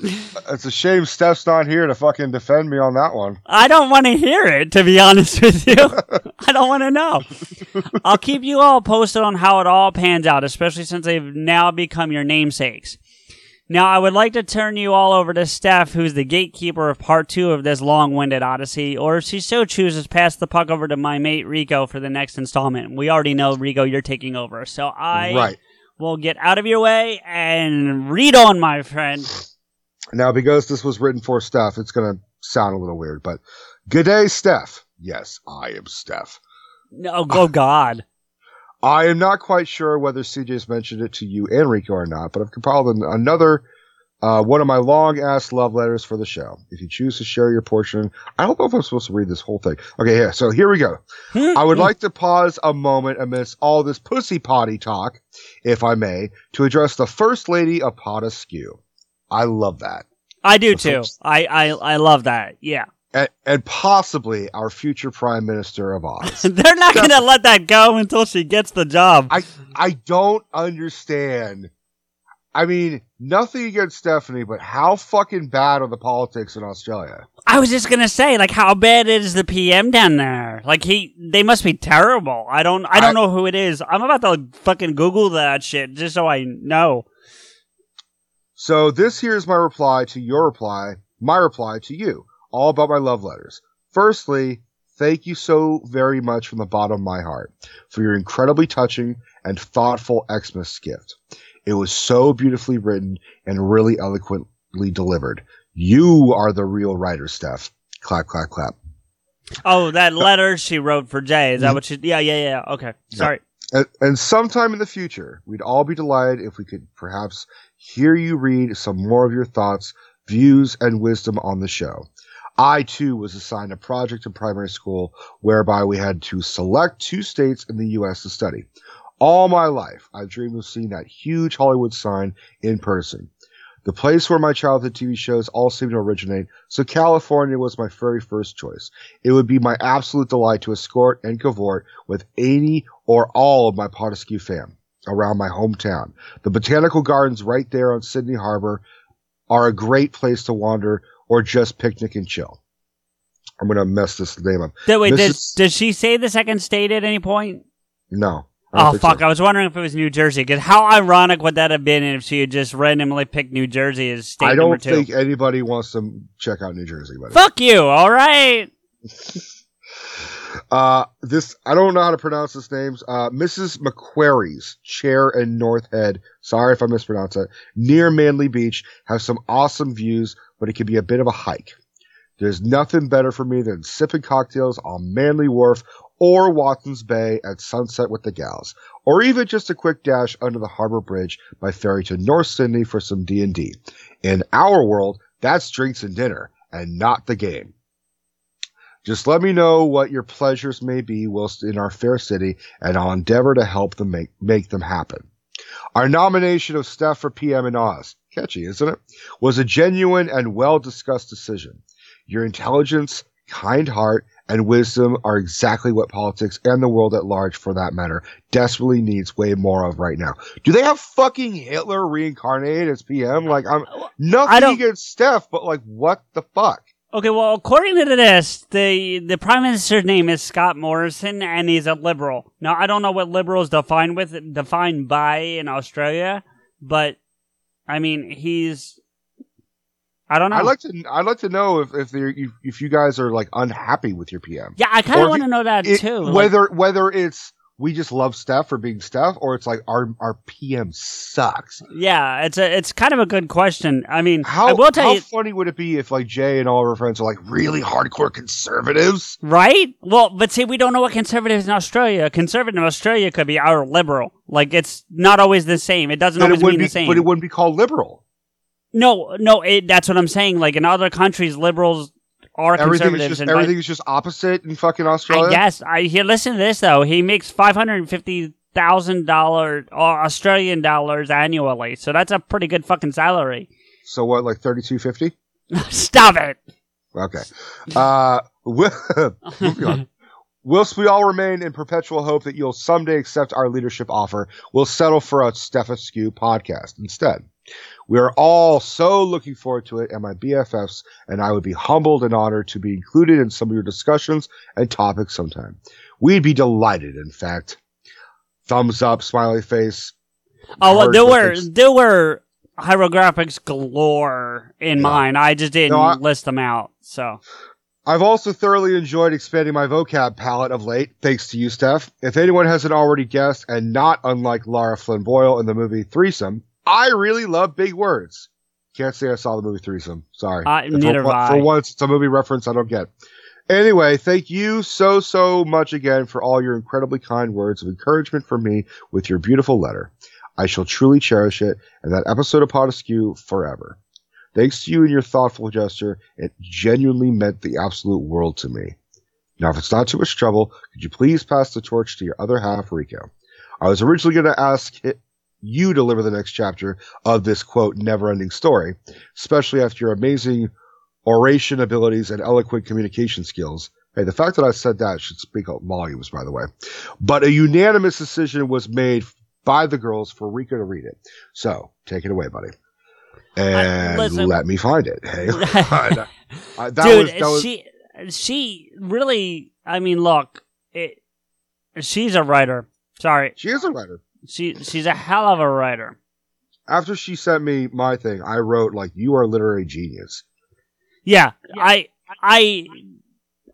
It's a shame Steph's not here to fucking defend me on that one. I don't want to hear it, to be honest with you. I don't want to know. I'll keep you all posted on how it all pans out, especially since they've now become your namesakes. Now, I would like to turn you all over to Steph, who's the gatekeeper of part two of this long winded odyssey, or if she so chooses, pass the puck over to my mate Rico for the next installment. We already know, Rico, you're taking over. So I right. will get out of your way and read on, my friend. Now, because this was written for Steph, it's going to sound a little weird, but good day, Steph. Yes, I am Steph. No, oh God. I am not quite sure whether CJ's mentioned it to you, and Rico, or not, but I've compiled another uh, one of my long ass love letters for the show. If you choose to share your portion, I don't know if I'm supposed to read this whole thing. Okay, yeah, so here we go. I would like to pause a moment amidst all this pussy potty talk, if I may, to address the First Lady of Potaskew. I love that. I do too. I, I I love that. Yeah. And, and possibly our future prime minister of Oz. They're not going to let that go until she gets the job. I I don't understand. I mean, nothing against Stephanie, but how fucking bad are the politics in Australia? I was just gonna say, like, how bad is the PM down there? Like, he, they must be terrible. I don't, I don't I, know who it is. I'm about to fucking Google that shit just so I know. So this here is my reply to your reply, my reply to you, all about my love letters. Firstly, thank you so very much from the bottom of my heart for your incredibly touching and thoughtful Xmas gift. It was so beautifully written and really eloquently delivered. You are the real writer, Steph. Clap, clap, clap. Oh, that letter she wrote for Jay. Is that mm-hmm. what she? Yeah, yeah, yeah. Okay, sorry. And, and sometime in the future, we'd all be delighted if we could perhaps hear you read some more of your thoughts, views, and wisdom on the show. I too was assigned a project in primary school whereby we had to select two states in the U.S. to study. All my life, I dreamed of seeing that huge Hollywood sign in person. The place where my childhood TV shows all seemed to originate, so California was my very first choice. It would be my absolute delight to escort and cavort with any or all of my Potaskew fam around my hometown. The botanical gardens right there on Sydney Harbor are a great place to wander or just picnic and chill. I'm gonna mess this name up. Did, wait, did, Mrs. did she say the second state at any point? No. Oh fuck! so. I was wondering if it was New Jersey. Because how ironic would that have been if she had just randomly picked New Jersey as state I don't think anybody wants to check out New Jersey, buddy. Fuck you! All right. Uh, this I don't know how to pronounce this names. Uh, Mrs. Macquarie's chair in North Head. Sorry if I mispronounce it. Near Manly Beach has some awesome views, but it can be a bit of a hike. There's nothing better for me than sipping cocktails on Manly Wharf or Watson's Bay at sunset with the gals, or even just a quick dash under the harbor bridge by ferry to North Sydney for some D&D. In our world, that's drinks and dinner, and not the game. Just let me know what your pleasures may be whilst in our fair city, and I'll endeavor to help them make, make them happen. Our nomination of Steph for PM in Oz, catchy, isn't it? Was a genuine and well discussed decision. Your intelligence, kind heart, and wisdom are exactly what politics and the world at large, for that matter, desperately needs way more of right now. Do they have fucking Hitler reincarnated as PM? Like, I'm nothing against Steph, but like, what the fuck? Okay, well, according to this, the the prime minister's name is Scott Morrison, and he's a liberal. Now, I don't know what liberals defined with defined by in Australia, but I mean, he's. I don't know. I'd like to. I'd like to know if if, they're- if you guys are like unhappy with your PM. yeah, I kind of want to know that It- too. like- Whether whether it's we just love Steph for being Steph, or it's like our our PM sucks. yeah, it's a it's kind of a good question. I mean, How I will tell how you, funny would it be if like Jay and all of her friends are like really hardcore conservatives? right? Well, but see, we don't know what conservatives in Australia. Conservative in Australia could be our liberal. Like, it's not always the same. It doesn't But always wouldn't mean be, the same. but it wouldn't be called liberal. no, no, it, that's what I'm saying. Like in other countries, liberals are Everything is just everything is just opposite in fucking Australia. I guess I here. Listen to this though. He makes five hundred and fifty thousand dollars Australian dollars annually, so that's a pretty good fucking salary. So what, like thirty two fifty? Stop it. Okay. Uh, moving on. Whilst we all remain in perpetual hope that you'll someday accept our leadership offer, we'll settle for a Stephaskew podcast instead. We are all so looking forward to it, and my BFFs and I would be humbled and honored to be included in some of your discussions and topics sometime. We'd be delighted, in fact. Thumbs up, smiley face. Oh well, there were there were hieroglyphics galore in Yeah. mine. I just didn't No, I- list them out. So I've also thoroughly enjoyed expanding my vocab palette of late, thanks to you, Steph. If anyone hasn't already guessed, and not unlike Lara Flynn Boyle in the movie Threesome, I really love big words. Can't say I saw the movie Threesome. Sorry. Uh, for, neither I. for once, it's a movie reference I don't get. Anyway, thank you so, so much again for all your incredibly kind words of encouragement for me with your beautiful letter. I shall truly cherish it and that episode of Potaskew forever. Thanks to you and your thoughtful gesture, it genuinely meant the absolute world to me. Now, if it's not too much trouble, could you please pass the torch to your other half, Rico? I was originally going to ask it, you deliver the next chapter of this quote never-ending story, especially after your amazing oration abilities and eloquent communication skills. Hey, the fact that I said that should speak volumes, by the way. But a unanimous decision was made by the girls for Rico to read it. So take it away, buddy. And listen- let me find it. Hey, I- I- that dude, was, was, she she really. I mean, look, it, she's a writer. Sorry, she is a writer. She she's a hell of a writer. After she sent me my thing, I wrote like, "You are a literary genius." Yeah, I I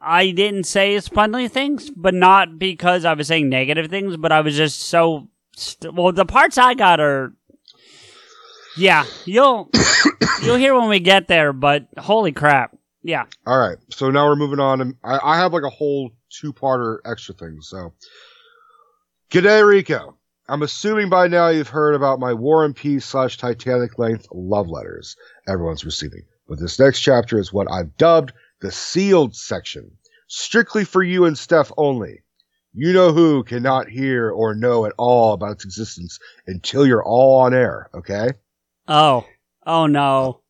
I didn't say spundly things, but not because I was saying negative things, but I was just so st- well. The parts I got are, yeah, you'll you'll hear when we get there. But holy crap, yeah, All right, so now we're moving on, and I, I have like a whole two-parter extra thing. So, G'day, Rico. I'm assuming by now you've heard about my War and Peace slash Titanic length love letters everyone's receiving. But this next chapter is what I've dubbed the sealed section, strictly for you and Steph only. You know who cannot hear or know at all about its existence until you're all on air, okay? Oh. Oh no.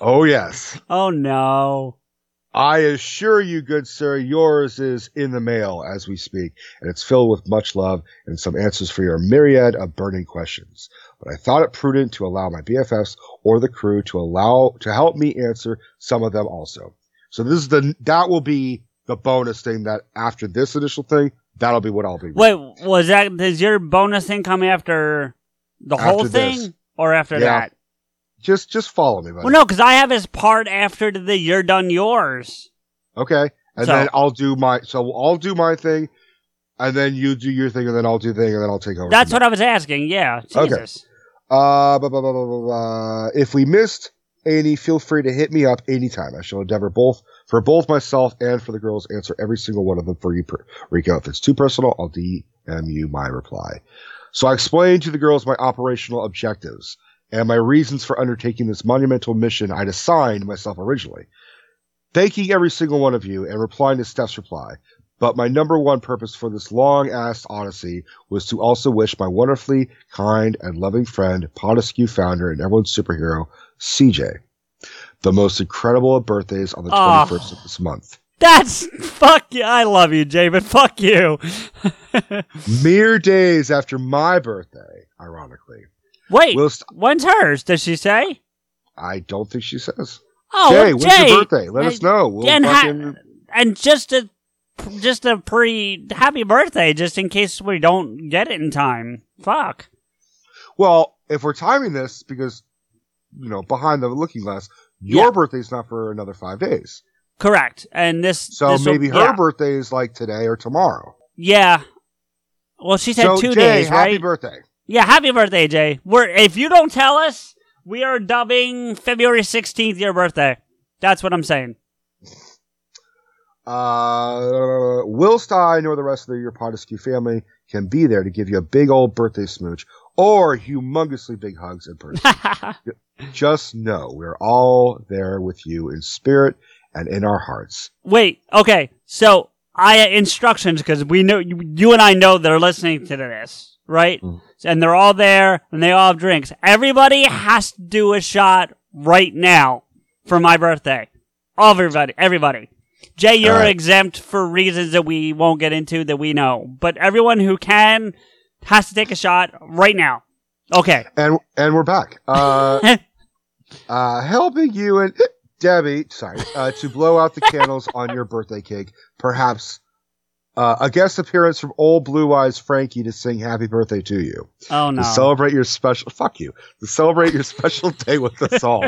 Oh, yes. Oh no. I assure you, good sir, yours is in the mail as we speak, and it's filled with much love and some answers for your myriad of burning questions. But I thought it prudent to allow my BFFs or the crew to allow to help me answer some of them also. So this is the that will be the bonus thing that after this initial thing, that'll be what I'll be. Wait, was that is your bonus thing come after the whole thing this. or after Yeah. that? Just just follow me, buddy. Well, no, because I have his part after the "You're done yours." Okay. And So- then I'll do my so I'll do my thing, and then you do your thing, and then I'll do thing, and then I'll take over. That's what I was asking. Yeah, Okay. Uh, blah, blah, blah, blah, blah, blah. if we missed any, feel free to hit me up anytime. I shall endeavor both for both myself and for the girls answer every single one of them for you, per- Rico. If it's too personal, I'll DM you my reply. So I explained to the girls my operational objectives and my reasons for undertaking this monumental mission I'd assigned myself originally. Thanking every single one of you and replying to Steph's reply. But my number one purpose for this long ass odyssey was to also wish my wonderfully kind and loving friend, Potaskew founder and everyone's superhero, CJ, the most incredible of birthdays on the ah. Oh. 21st of this month. That's fuck you. I love you, Jay, but fuck you. Mere days after my birthday, ironically. Wait, Will st- when's hers? Does she say? I don't think she says. Oh, Jay, well, when's Jay, your birthday? Let us uh, know. We'll and, ha- and just a just a pre happy birthday, just in case we don't get it in time. Fuck. Well, if we're timing this, because, you know, behind the looking glass, your Yeah. birthday's not for another five days. Correct. And this. So this will- maybe her yeah. birthday is like today or tomorrow. Yeah. Well, she said so, two Jay, days, happy right? birthday. Yeah, happy birthday, Jay. We're if you don't tell us, we are dubbing February sixteenth your birthday. That's what I'm saying. Uh, whilst I nor the rest of the your Potaskew family can be there to give you a big old birthday smooch or humongously big hugs in person, just know we're all there with you in spirit and in our hearts. Wait, okay. So I instructions because we know you, you and I know they're listening to this, right? Mm. And they're all there and they all have drinks. Everybody has to do a shot right now for my birthday. Everybody, everybody. Jay, you're right. exempt for reasons that we won't get into that we know. But everyone who can has to take a shot right now. Okay. And and we're back. Uh, uh, helping you and Debbie, sorry, uh, to blow out the candles on your birthday cake. Perhaps uh, a guest appearance from old Blue Eyes Frankie to sing "Happy Birthday" to you. Oh no. to celebrate your special fuck you. To celebrate your special day with us all.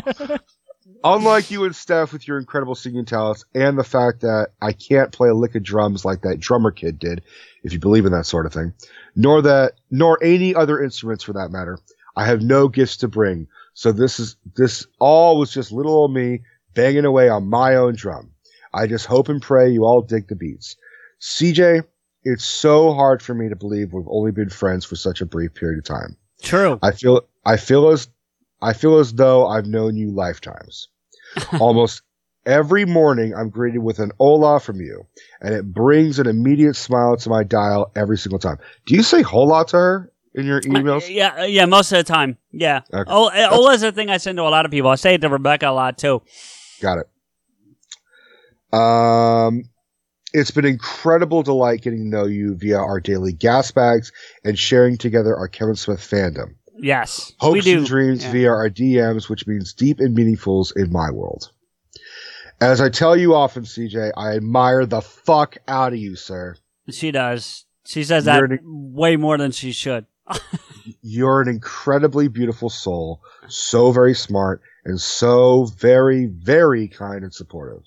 Unlike you and steph with your incredible singing talents and the fact that i can't play a lick of drums like that drummer kid did if you believe in that sort of thing nor that nor any other instruments for that matter i have no gifts to bring. So this is this all was just little old me banging away on my own drum. I just hope and pray you all dig the beats cj it's so hard for me to believe we've only been friends for such a brief period of time True. I feel I feel as I feel as though I've known you lifetimes. Almost every morning I'm greeted with an hola from you, and it brings an immediate smile to my dial every single time. Do you say hola to her in your uh, emails? Yeah, uh, yeah, most of the time. Yeah. Okay. Oh, uh, Ola's a thing I send to a lot of people. I say it to Rebecca a lot too. Got it. Um, it's been incredible delight getting to know you via our daily gas bags and sharing together our Kevin Smith fandom. Yes, hopes and dreams Yeah. via our DMs, which means deep and meaningfuls in my world. As I tell you often, CJ, I admire the fuck out of you, sir. She does. She says that You're an- way more than she should. You're an incredibly beautiful soul, so very smart, and so very, very kind and supportive.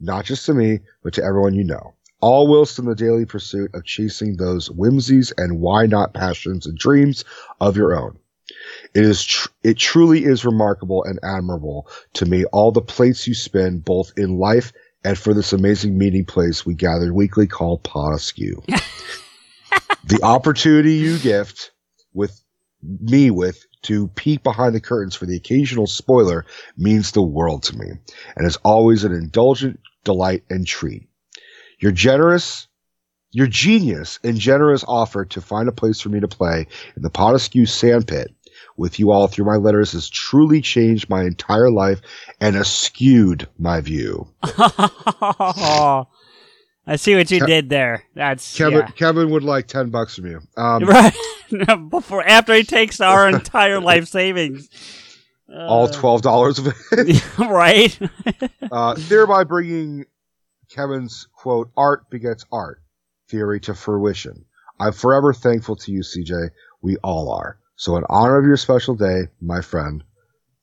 Not just to me, but to everyone you know. All whilst in the daily pursuit of chasing those whimsies and why not passions and dreams of your own. It is, tr- it truly is remarkable and admirable to me all the plates you spin both in life and for this amazing meeting place we gather weekly called Potaskew. the opportunity you gift with me with to peek behind the curtains for the occasional spoiler means the world to me and is always an indulgent delight and treat. Your generous, your genius and generous offer to find a place for me to play in the Potaskew sandpit with you all through my letters has truly changed my entire life and askewed my view. I see what you did there. That's Kevin, yeah. Kevin would like 10 bucks from you. Um, right before after he takes our entire life savings. all $12 of it. right? uh, thereby bringing Kevin's quote, art begets art theory to fruition. I'm forever thankful to you, CJ. We all are. So in honor of your special day, my friend,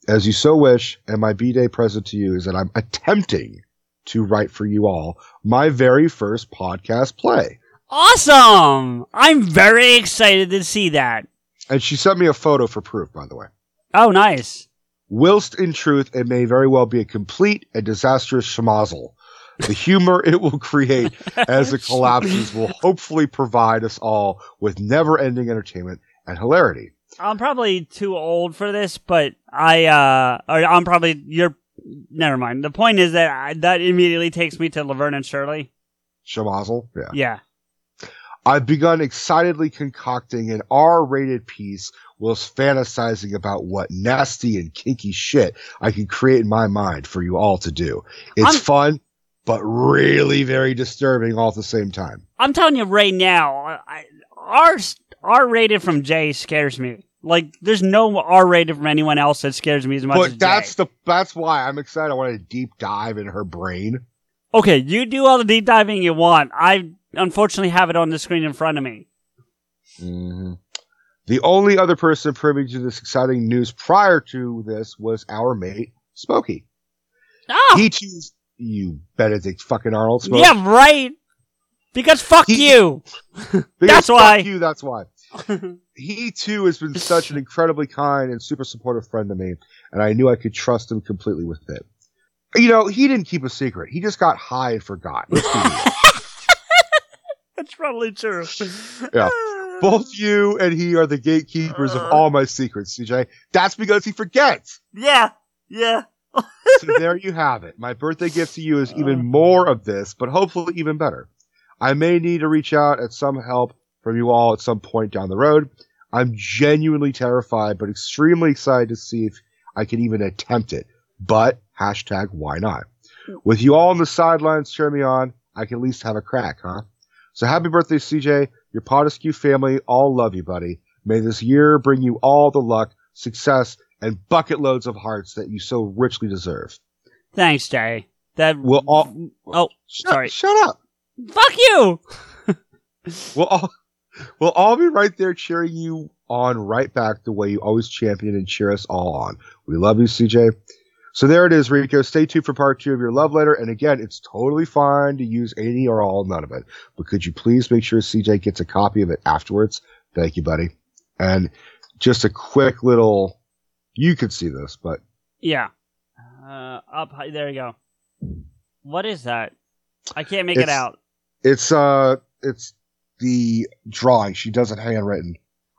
as you so wish, and my B-Day present to you is that I'm attempting to write for you all my very first podcast play. awesome! I'm very excited to see that. And she sent me a photo for proof, by the way. Oh, nice. Whilst in truth, it may very well be a complete and disastrous schmozzle. The humor it will create as it collapses will hopefully provide us all with never ending entertainment and hilarity. I'm probably too old for this, but I, uh, I'm probably, you're, never mind. The point is that I, that immediately takes me to Laverne and Shirley. Schmozzle? Yeah. Yeah. I've begun excitedly concocting an R-rated piece whilst fantasizing about what nasty and kinky shit I can create in my mind for you all to do. It's I'm- fun, but really very disturbing all at the same time. I'm telling you right now, I, R, R rated from Jay scares me. Like, there's no R rated from anyone else that scares me as much as But that's Jay. the that's why I'm excited. I want to deep dive in her brain. Okay, you do all the deep diving you want. I unfortunately have it on the screen in front of me. Mm-hmm. The only other person privy to this exciting news prior to this was our mate Smokey. Oh, He too, you Benedict fucking Arnold. Smokey. yeah, right. Because fuck He- you. Because That's fuck why. you. That's why. he too has been such an incredibly kind and super supportive friend to me, and I knew I could trust him completely with it. You know, he didn't keep a secret. He just got high and forgot. Let's be real. That's probably true. Yeah. Both you and he are the gatekeepers of uh. all my secrets, CJ. That's because he forgets. Yeah, yeah. So there you have it. My birthday gift to you is even uh. more of this, but hopefully even better. I may need to reach out at some help from you all at some point down the road. I'm genuinely terrified, but extremely excited to see if I can even attempt it. But hashtag why not? With you all on the sidelines cheering me on, I can at least have a crack, huh? So happy birthday, CJ. Your Potaskew family all love you, buddy. May this year bring you all the luck, success, and bucket loads of hearts that you so richly deserve. Thanks, Jay. That We'll all oh, shut, sorry. shut up. Fuck you. We'll all we'll all be right there cheering you on right back the way you always champion and cheer us all on. We love you, CJ. So there it is, Rico. Stay tuned for part two of your love letter. And again, it's totally fine to use any or all, none of it. But could you please make sure CJ gets a copy of it afterwards? Thank you, buddy. And just a quick little, you could see this, but Yeah. Uh, up high. There you go. What is that? I can't make it out. it's, uh, it's the drawing. She does it handwritten.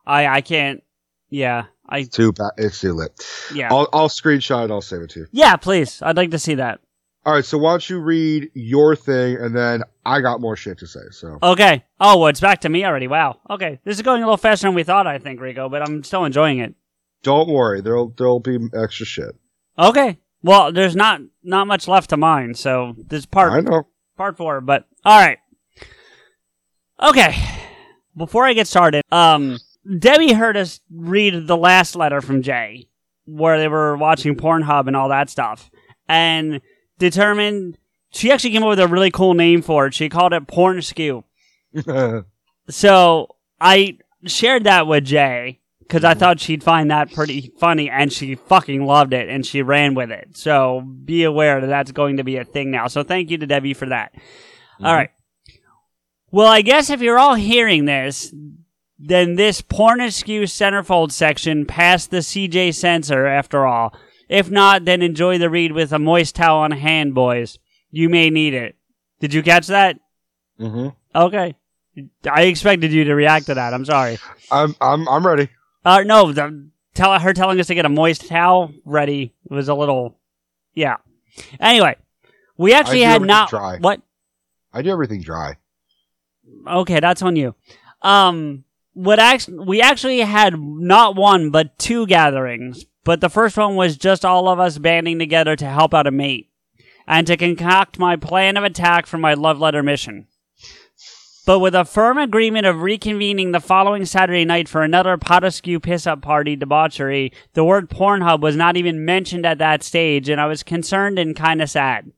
I I can't. Yeah. I Too bad. It's too lit. yeah. I'll, I'll screenshot it. I'll save it to you. yeah, please. I'd like to see that. All right, so why don't you read your thing, and then I got more shit to say. So Okay. Oh, well, it's back to me already. Wow. Okay. This is going a little faster than we thought, I think, Rico, but I'm still enjoying it. don't worry, there'll there'll be extra shit. Okay. Well, there's not not much left to mine, so this part I know. part four, but all right. Okay. Before I get started, um, Debbie heard us read the last letter from Jay, where they were watching Pornhub and all that stuff, and determined she actually came up with a really cool name for it. She called it Porn Skew. So I shared that with Jay because I thought she'd find that pretty funny, and she fucking loved it, and she ran with it. So be aware that that's going to be a thing now. So thank you to Debbie for that. All right. Well, I guess if you're all hearing this, then this porn askew centerfold section passed the CJ censor after all. If not, then enjoy the read with a moist towel on hand, boys. You may need it. Did you catch that? hmm Okay. I expected you to react to that. I'm sorry. I'm I'm I'm ready. Uh, no, the, tell her telling us to get a moist towel ready was a little, yeah. Anyway, we actually I do had not dry. what. I do everything dry. Okay, that's on you. Um, what actually we actually had not one but two gatherings, but the first one was just all of us banding together to help out a mate and to concoct my plan of attack for my love letter mission. But with a firm agreement of reconvening the following Saturday night for another Potaskew piss up party debauchery, the word Pornhub was not even mentioned at that stage, and I was concerned and kind of sad.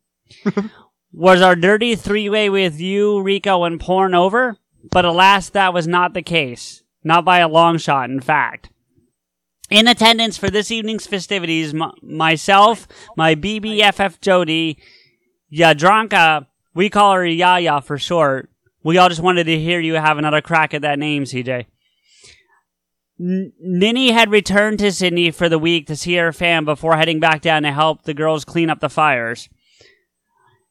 was our dirty three way with you, Rico, and porn over? But alas, that was not the case. Not by a long shot, in fact. In attendance for this evening's festivities, m- myself, my BBFF Jody, Yadranka, we call her Yaya for short. We all just wanted to hear you have another crack at that name, CJ. N- Ninny had returned to Sydney for the week to see her fam before heading back down to help the girls clean up the fires.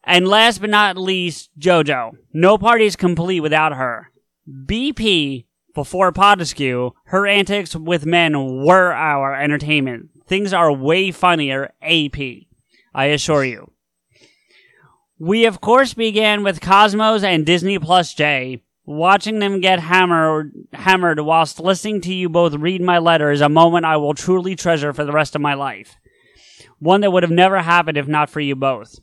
And last but not least, JoJo. No party is complete without her. BP, before Potaskew, her antics with men were our entertainment. Things are way funnier AP, I assure you. We of course began with Cosmos and Disney Plus J. Watching them get hammered, hammered whilst listening to you both read my letter is a moment I will truly treasure for the rest of my life. One that would have never happened if not for you both.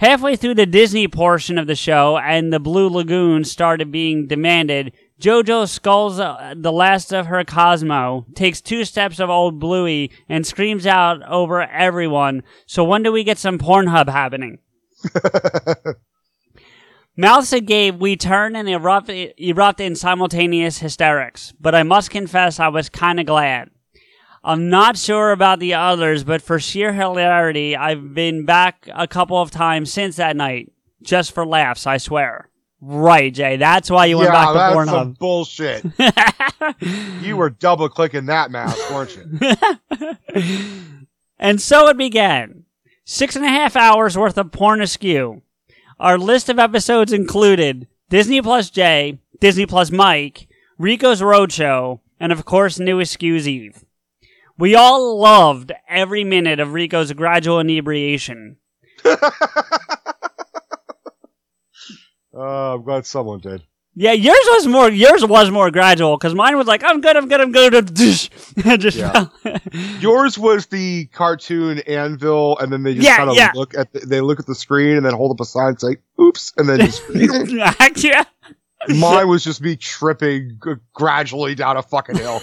Halfway through the Disney portion of the show and the Blue Lagoon started being demanded, JoJo sculls uh, the last of her Cosmo, takes two steps of old Bluey, and screams out over everyone, so when do we get some Pornhub happening? Mouths agape, we turn and erupt, erupt in simultaneous hysterics, but I must confess I was kinda glad. I'm not sure about the others, but for sheer hilarity, I've been back a couple of times since that night. Just for laughs, I swear. Right, Jay. That's why you went yeah, back that's to some Pornhub. bullshit. you were double clicking that mouse, weren't you? And so it began. Six and a half hours worth of porn askew. Our list of episodes included Disney Plus Jay, Disney Plus Mike, Rico's Roadshow, and of course New Askews Eve. We all loved every minute of Rico's gradual inebriation. Uh, I'm glad someone did. Yeah, yours was more. Yours was more gradual because mine was like, "I'm good, I'm good, I'm good." just Yeah. Yours was the cartoon anvil, and then they just Yeah, kind of yeah. look at the, they look at the screen and then hold up a sign and say "Oops," and then just. yeah. Mine was just me tripping gradually down a fucking hill.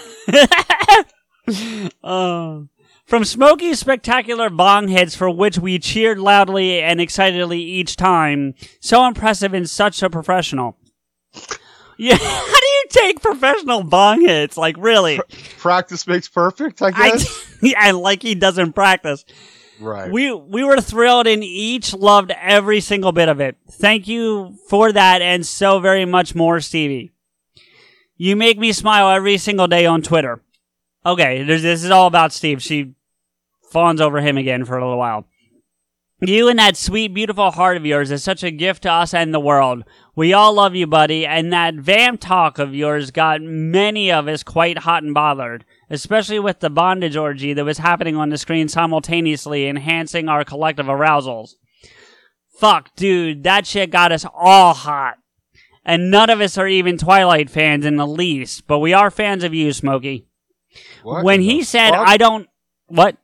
Uh, from Smokey's spectacular bong hits for which we cheered loudly and excitedly each time, so impressive and such a professional. Yeah, how do you take professional bong hits? Like really? Practice makes perfect, I I, guess. yeah, like he doesn't practice. right. We we were thrilled and each loved every single bit of it. Thank you for that and so very much more, Stevie. You make me smile every single day on Twitter. Okay, this is all about Steve. She fawns over him again for a little while. You and that sweet, beautiful heart of yours is such a gift to us and the world. We all love you, buddy, and that vamp talk of yours got many of us quite hot and bothered, especially with the bondage orgy that was happening on the screen simultaneously, enhancing our collective arousals. Fuck, dude, that shit got us all hot. And none of us are even Twilight fans in the least, but we are fans of you, Smokey. What when he said, fuck? I don't. What?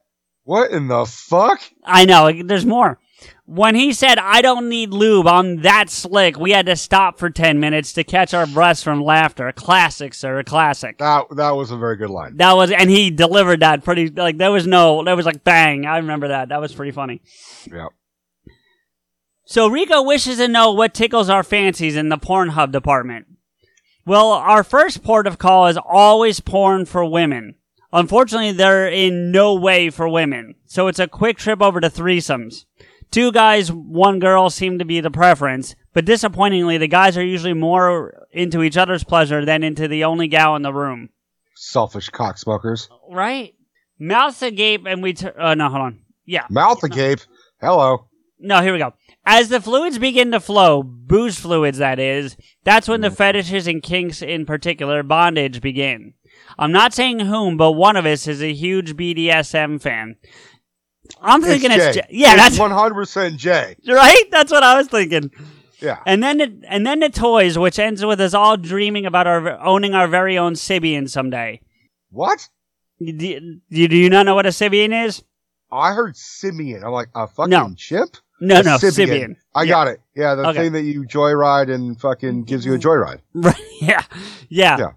What in the fuck? I know, there's more. When he said, I don't need lube, I'm that slick, we had to stop for 10 minutes to catch our breaths from laughter. Classic, sir, a classic. That that was a very good line. That was, and he delivered that pretty, like, there was no, there was like bang. I remember that. That was pretty funny. Yeah. So Rico wishes to know what tickles our fancies in the Pornhub department. Well, our first port of call is always porn for women. Unfortunately, they're in no way for women, so it's a quick trip over to threesomes. Two guys, one girl seem to be the preference, but disappointingly, the guys are usually more into each other's pleasure than into the only gal in the room. Selfish cocksmokers. Right? Mouth agape, and we. Tur- uh, no, hold on. Yeah. Mouth agape. Hello. No, here we go. As the fluids begin to flow, booze fluids that is, that's when the mm. fetishes and kinks in particular, bondage begin. I'm not saying whom, but one of us is a huge BDSM fan. I'm thinking it's, Jay. Jay. Yeah, that's 100% Jay. right. That's what I was thinking. Yeah. And then, it, and then the toys, which ends with us all dreaming about our owning our very own Sybian someday. What? Do, do, do you not know what a Sybian is? I heard simian. I'm like, a fucking No. chimp? No, no, Sybian. Sybian. I Yeah. got it. Yeah, the Okay. thing that you joyride and fucking gives you a joyride. Right. Yeah. Yeah. Yeah.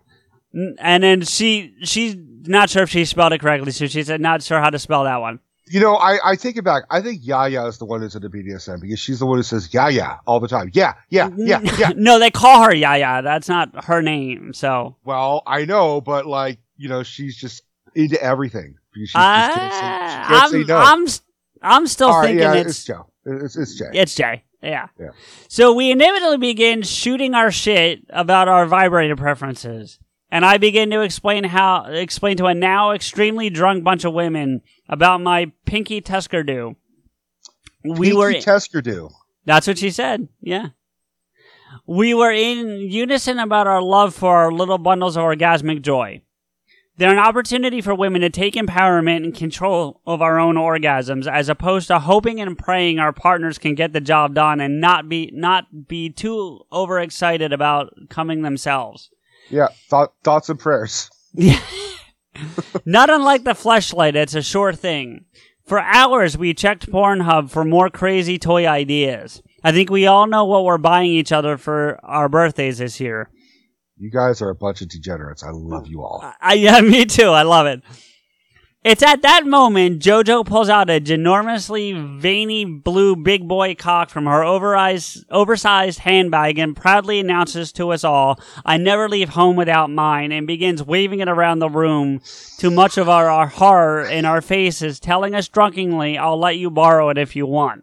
And then she she's not sure if she spelled it correctly, so she said not sure how to spell that one. You know, I, I take it back. I think Yaya is the one who's into BDSM because she's the one who says yeah all the time. Yeah, yeah, yeah, yeah. no, they call her Yaya. That's not her name. So well, I know, but like, you know, she's just into everything. Ah, she just can't say, she can't I'm, no. I'm I'm still right, thinking yeah, it's it's Joe. It's, it's Jay. It's Jay. Yeah. Yeah. So we inevitably begin shooting our shit about our vibrator preferences. And I begin to explain how explain to a now extremely drunk bunch of women about my pinky Tusker do. We Pinky were Tesker do. That's what she said. Yeah. We were in unison about our love for our little bundles of orgasmic joy. They're an opportunity for women to take empowerment and control of our own orgasms as opposed to hoping and praying our partners can get the job done and not be not be too overexcited about coming themselves. Yeah, thought, thoughts and prayers. Not unlike the fleshlight, it's a sure thing. For hours, we checked Pornhub for more crazy toy ideas. I think we all know what we're buying each other for our birthdays this year. You guys are a bunch of degenerates. I love you all. I, yeah, me too. I love it. It's at that moment JoJo pulls out a ginormously veiny blue big boy cock from her oversized, oversized handbag and proudly announces to us all, I never leave home without mine, and begins waving it around the room to much of our, our horror in our faces, telling us drunkenly, I'll let you borrow it if you want.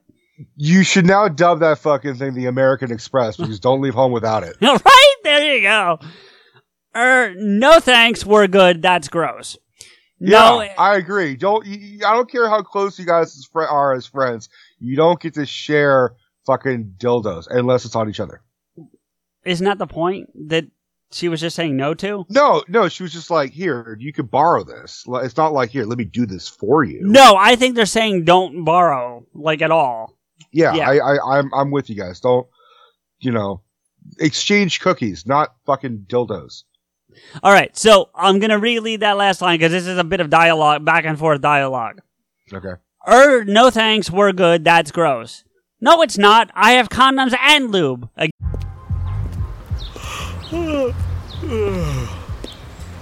You should now dub that fucking thing the American Express because don't leave home without it. right? There you go. Er, no thanks, we're good, that's gross. No, yeah, I agree. Don't I don't care how close you guys are as friends. You don't get to share fucking dildos unless it's on each other. isn't that the point that she was just saying no to? No, no, she was just like, "Here, you could borrow this." It's not like, "Here, let me do this for you." No, I think they're saying don't borrow, like at all. Yeah, Yeah. I, I, I'm, I'm with you guys. Don't, you know, exchange cookies, not fucking dildos. All right, so I'm gonna reread that last line because this is a bit of dialogue, back and forth dialogue. Okay. Er, no thanks, we're good. That's gross. No, it's not. I have condoms and lube.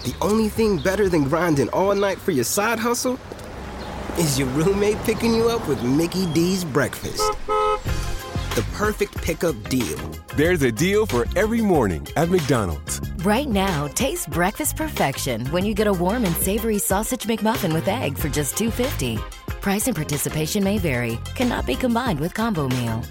The only thing better than grinding all night for your side hustle is your roommate picking you up with Mickey D's breakfast. The perfect pickup deal. There's a deal for every morning at McDonald's. Right now, taste breakfast perfection when you get a warm and savory sausage McMuffin with egg for just $2.50. Price and participation may vary. Cannot be combined with combo meal.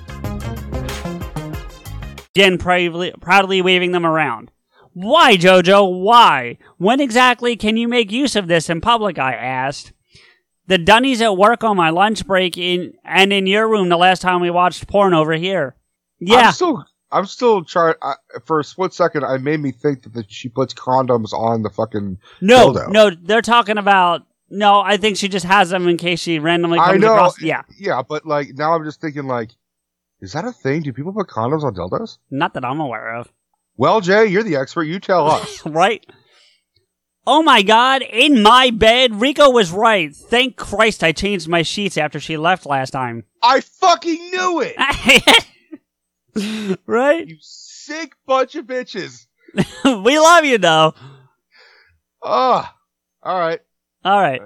Again, proudly, proudly waving them around. Why, Jojo? Why? When exactly can you make use of this in public? I asked. The Dunnies at work on my lunch break in and in your room the last time we watched porn over here. Yeah, I'm still, I'm still trying. I, for a split second, I made me think that the, she puts condoms on the fucking no, dildo. no, they're talking about. No, I think she just has them in case she randomly I know. across. Yeah, Yeah, but like now I'm just thinking like, is that a thing? Do people put condoms on dildos? not that I'm aware of. Well, Jay, you're the expert. You tell us. right? Oh my god, in my bed, Rico was right. Thank Christ I changed my sheets after she left last time. I fucking knew it. right? You sick bunch of bitches. we love you though. Ah, all right. All right.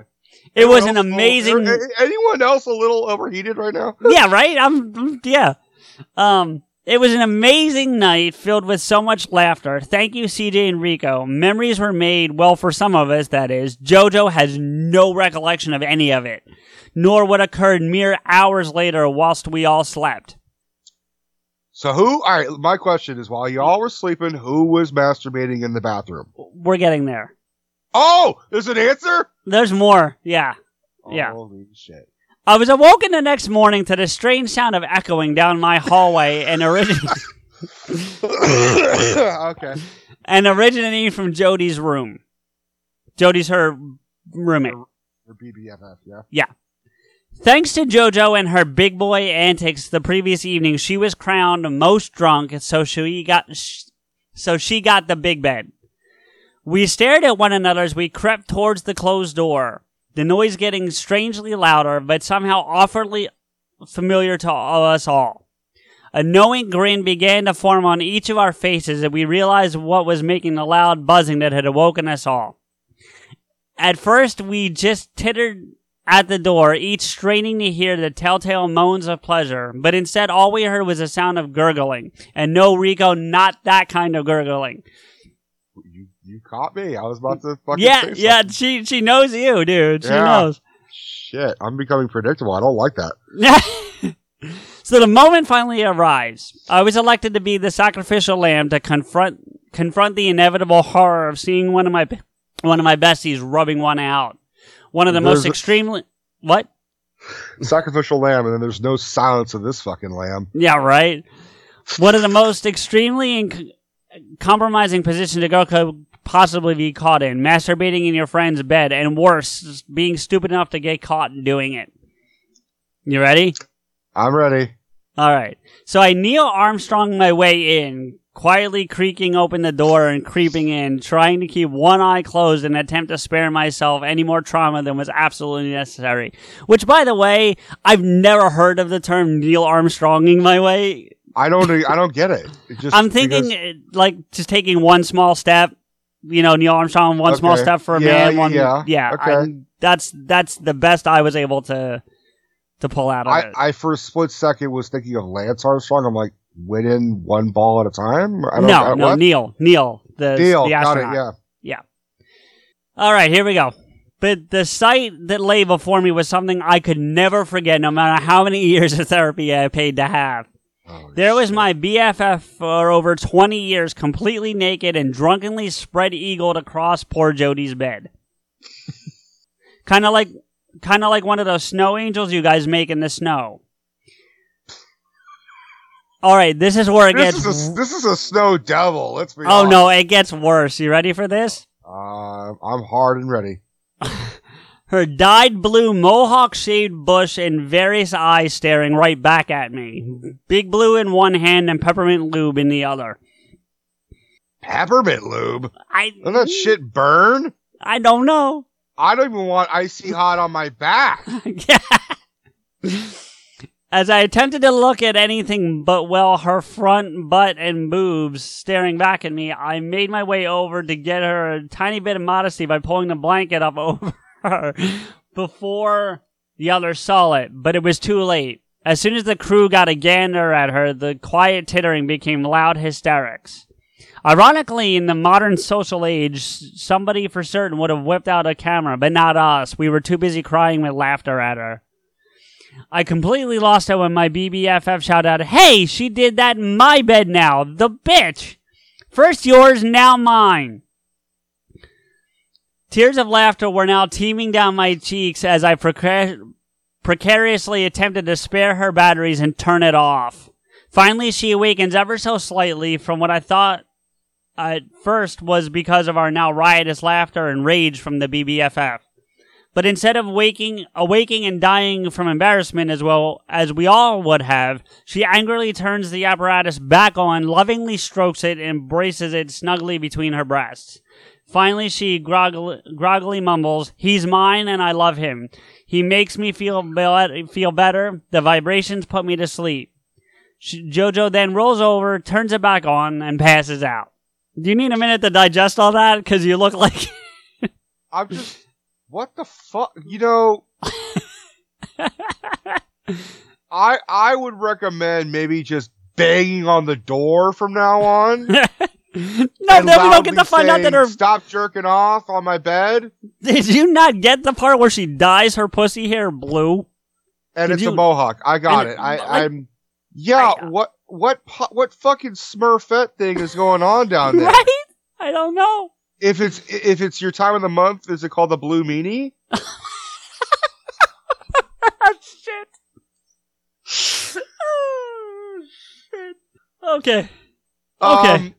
It was an amazing a- Anyone else a little overheated right now? Yeah, right? I'm- yeah. Um it was an amazing night filled with so much laughter. Thank you, CJ and Rico. Memories were made, well, for some of us, that is. JoJo has no recollection of any of it, nor what occurred mere hours later whilst we all slept. So who? All right. My question is: While y'all were sleeping, who was masturbating in the bathroom? We're getting there. Oh, there's an answer. There's more. Yeah. Yeah. Holy shit. I was awoken the next morning to the strange sound of echoing down my hallway and, origin- okay. and originating from Jody's room. Jody's her roommate. Your BBFF, yeah. Yeah. Thanks to JoJo and her big boy antics the previous evening, she was crowned most drunk, so she got so she got the big bed. We stared at one another as we crept towards the closed door, the noise getting strangely louder, but somehow awfully familiar to us all. A knowing grin began to form on each of our faces as we realized what was making the loud buzzing that had awoken us all. At first, we just tittered at the door, each straining to hear the telltale moans of pleasure, but instead all we heard was a sound of gurgling. And no, Rico, not that kind of gurgling. You you caught me. I was about to fucking Yeah, yeah, she she knows you, dude. She Yeah. knows. Shit, I'm becoming predictable. I don't like that. so the moment finally arrives. I was elected to be the sacrificial lamb to confront confront the inevitable horror of seeing one of my one of my besties rubbing one out. One of the most There's a- extremely what? Sacrificial lamb, and then there's no silence of this fucking lamb. Yeah, right. One of the most extremely inc- compromising position to go could possibly be caught in, masturbating in your friend's bed, and worse, being stupid enough to get caught doing it. You ready? I'm ready. All right. So I Neil Armstrong my way in, quietly creaking open the door and creeping in, trying to keep one eye closed in an attempt to spare myself any more trauma than was absolutely necessary. Which, by the way, I've never heard of the term Neil Armstronging my way. I don't. I don't get it. It just I'm thinking because- like just taking one small step. You know, Neil Armstrong, one small Okay. step for a Yeah, man. yeah, One, yeah. yeah. Okay. I'm- that's that's the best I was able to to pull out of I, it. I for a split second was thinking of Lance Armstrong. I'm like, win in one ball at a time. I don't, no, I- no, what? Neil, Neil, the Neil, the got it. astronaut. Yeah. All right, here we go. But the sight that lay before me was something I could never forget, no matter how many years of therapy I paid to have. Oh, There was my BFF for over 20 years, completely naked and drunkenly spread eagled across poor Jody's bed. kind of like, kind of like one of those snow angels you guys make in the snow. All right, this is where it This gets. is a this is a snow devil. Let's be. oh honest. no, it gets worse. You ready for this? Uh, I'm hard and ready. Her dyed blue mohawk shaved bush and various eyes staring right back at me. Big blue in one hand and peppermint lube in the other. Peppermint lube. I Doesn't that shit burn? I don't know. I don't even want icy hot on my back. As I attempted to look at anything but, well, her front, butt, and boobs staring back at me, I made my way over to get her a tiny bit of modesty by pulling the blanket up over her before the others saw it, but it was too late. As soon as the crew got a gander at her, the quiet tittering became loud hysterics. Ironically, in the modern social age, somebody for certain would have whipped out a camera, but not us. We were too busy crying with laughter at her. I completely lost it when my BBFF shouted out, Hey, she did that in my bed now, the bitch! First yours, now mine. Tears of laughter were now teeming down my cheeks as I precar- precariously attempted to spare her batteries and turn it off. Finally, she awakens ever so slightly from what I thought at first was because of our now riotous laughter and rage from the BBFF. But instead of waking, awaking and dying from embarrassment as well as we all would have, she angrily turns the apparatus back on, lovingly strokes it, and embraces it snugly between her breasts. Finally, she groggily, groggily mumbles, He's mine and I love him. He makes me feel, be- feel better. The vibrations put me to sleep. She, Jojo then rolls over, turns it back on, and passes out. Do you need a minute to digest all that? Because you look like. I'm just. What the fuck? You know. I I would recommend maybe just banging on the door from now on. no, then we don't get to find out that her. Stop jerking off on my bed. Did you not get the part where she dyes her pussy hair blue? And Did it's you- a mohawk. I got and- it. I, like- I'm. Yeah. I- what what what fucking Smurfette thing is going on down there? Right? I don't know. If it's if it's your time of the month, is it called the Blue Meanie? shit. oh, shit. Okay. Okay. Um,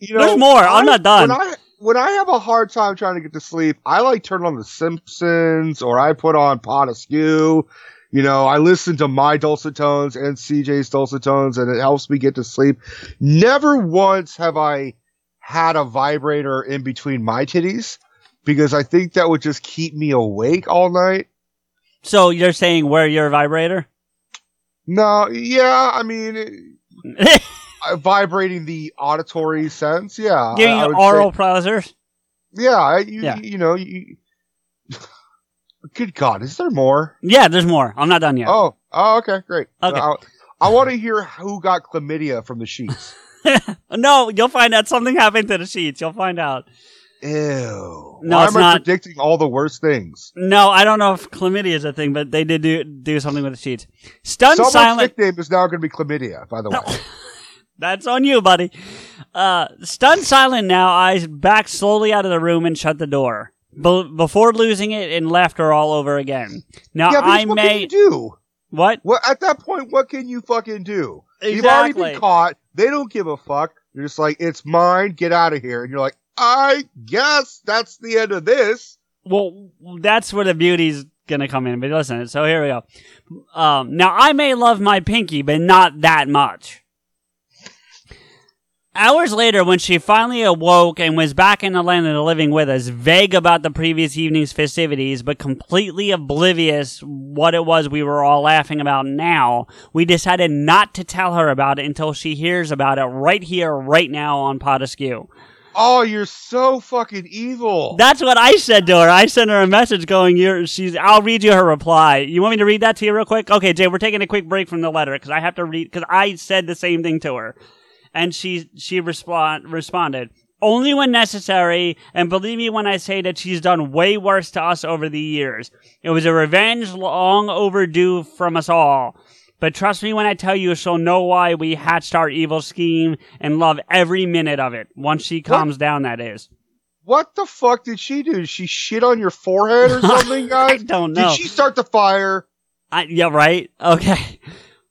you know, There's more. I'm I- not done. When I when I have a hard time trying to get to sleep, I like turn on The Simpsons or I put on Pot Askew. You know, I listen to my dulcet tones and CJ's dulcet tones and it helps me get to sleep. Never once have I had a vibrator in between my titties because I think that would just keep me awake all night. So you're saying wear your vibrator? No, yeah, I mean, uh, Uh, vibrating the auditory sense, yeah. Giving I- I oral say- pleasures? yeah, you, Yeah. you know, you, good God, is there more? Yeah, there's more. I'm not done yet. Oh, oh, okay, great. Okay. I, I want to hear who got chlamydia from the sheets. No, you'll find out something happened to the sheets. You'll find out. Ew. No, Why it's am I not. predicting all the worst things? No, I don't know if chlamydia is a thing, but they did do, do something with the sheets. Stunned Someone's silent. nickname is now going to be chlamydia, by the way. That's on you, buddy. Uh, stunned silent now, I backed slowly out of the room and shut the door. Be- before losing it and left her all over again. Now yeah, I what may can you do? what? What at that point? What can you fucking do? You've already Exactly. been caught. They don't give a fuck. You're just like, it's mine. Get out of here. And you're like, I guess that's the end of this. Well, that's where the beauty's gonna come in. But listen, so here we go. Um, now I may love my pinky, but not that much. Hours later, when she finally awoke and was back in the land of the living with us, vague about the previous evening's festivities, but completely oblivious what it was we were all laughing about now, we decided not to tell her about it until she hears about it right here, right now on Potaskew. Oh, you're so fucking evil. That's what I said to her. I sent her a message going, "You're." She's. I'll read you her reply. You want me to read that to you real quick? Okay, Jay. We're taking a quick break from the letter because I have to read because I said the same thing to her, and she she respond responded only when necessary, and believe me when I say that she's done way worse to us over the years. It was a revenge long overdue from us all. But trust me when I tell you she'll know why we hatched our evil scheme and love every minute of it. Once she calms down, that is. what the fuck did she do? Did she shit on your forehead or something, guys? I don't know. Did she start the fire? I, yeah, right. Okay.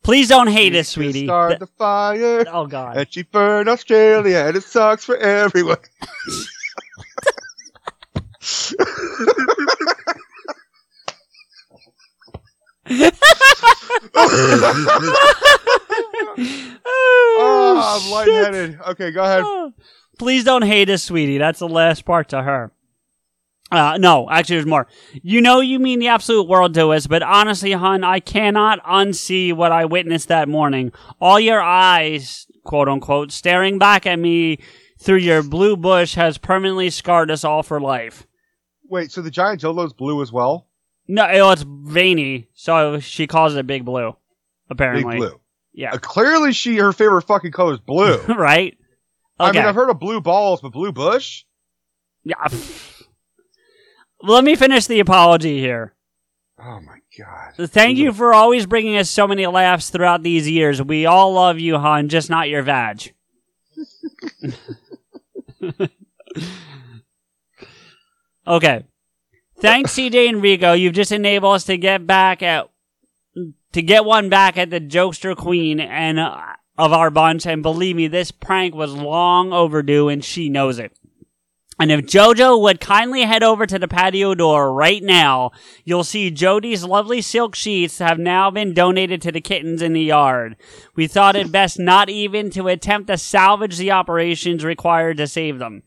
Please don't hate us, sweetie. Started Th- the fire. oh God. And she burned Australia, and it sucks for everyone. Oh, oh, I'm shit. lightheaded. Okay, go ahead. Oh. Please don't hate us, sweetie. That's the last part to her. Uh, no, actually, there's more. You know you mean the absolute world to us, but honestly, hon, I cannot unsee what I witnessed that morning. All your eyes, quote unquote, staring back at me through your blue bush has permanently scarred us all for life. Wait, so the giant Jolo's blue as well? No, oh, it's veiny, so she calls it Big Blue. apparently. Big blue. yeah, Uh, clearly, she her favorite fucking color is blue. right. Okay. I mean, I've heard of blue balls, but blue bush. Yeah. Let me finish the apology here. Oh my god. Thank you for always bringing us so many laughs throughout these years. We all love you, hon, just not your vag. okay. Thanks, CJ and Rico. You've just enabled us to get back at to get one back at the jokester queen and uh, of our bunch. And believe me, this prank was long overdue, and she knows it. And if Jojo would kindly head over to the patio door right now, you'll see Jody's lovely silk sheets have now been donated to the kittens in the yard. We thought it best not even to attempt to salvage the operations required to save them,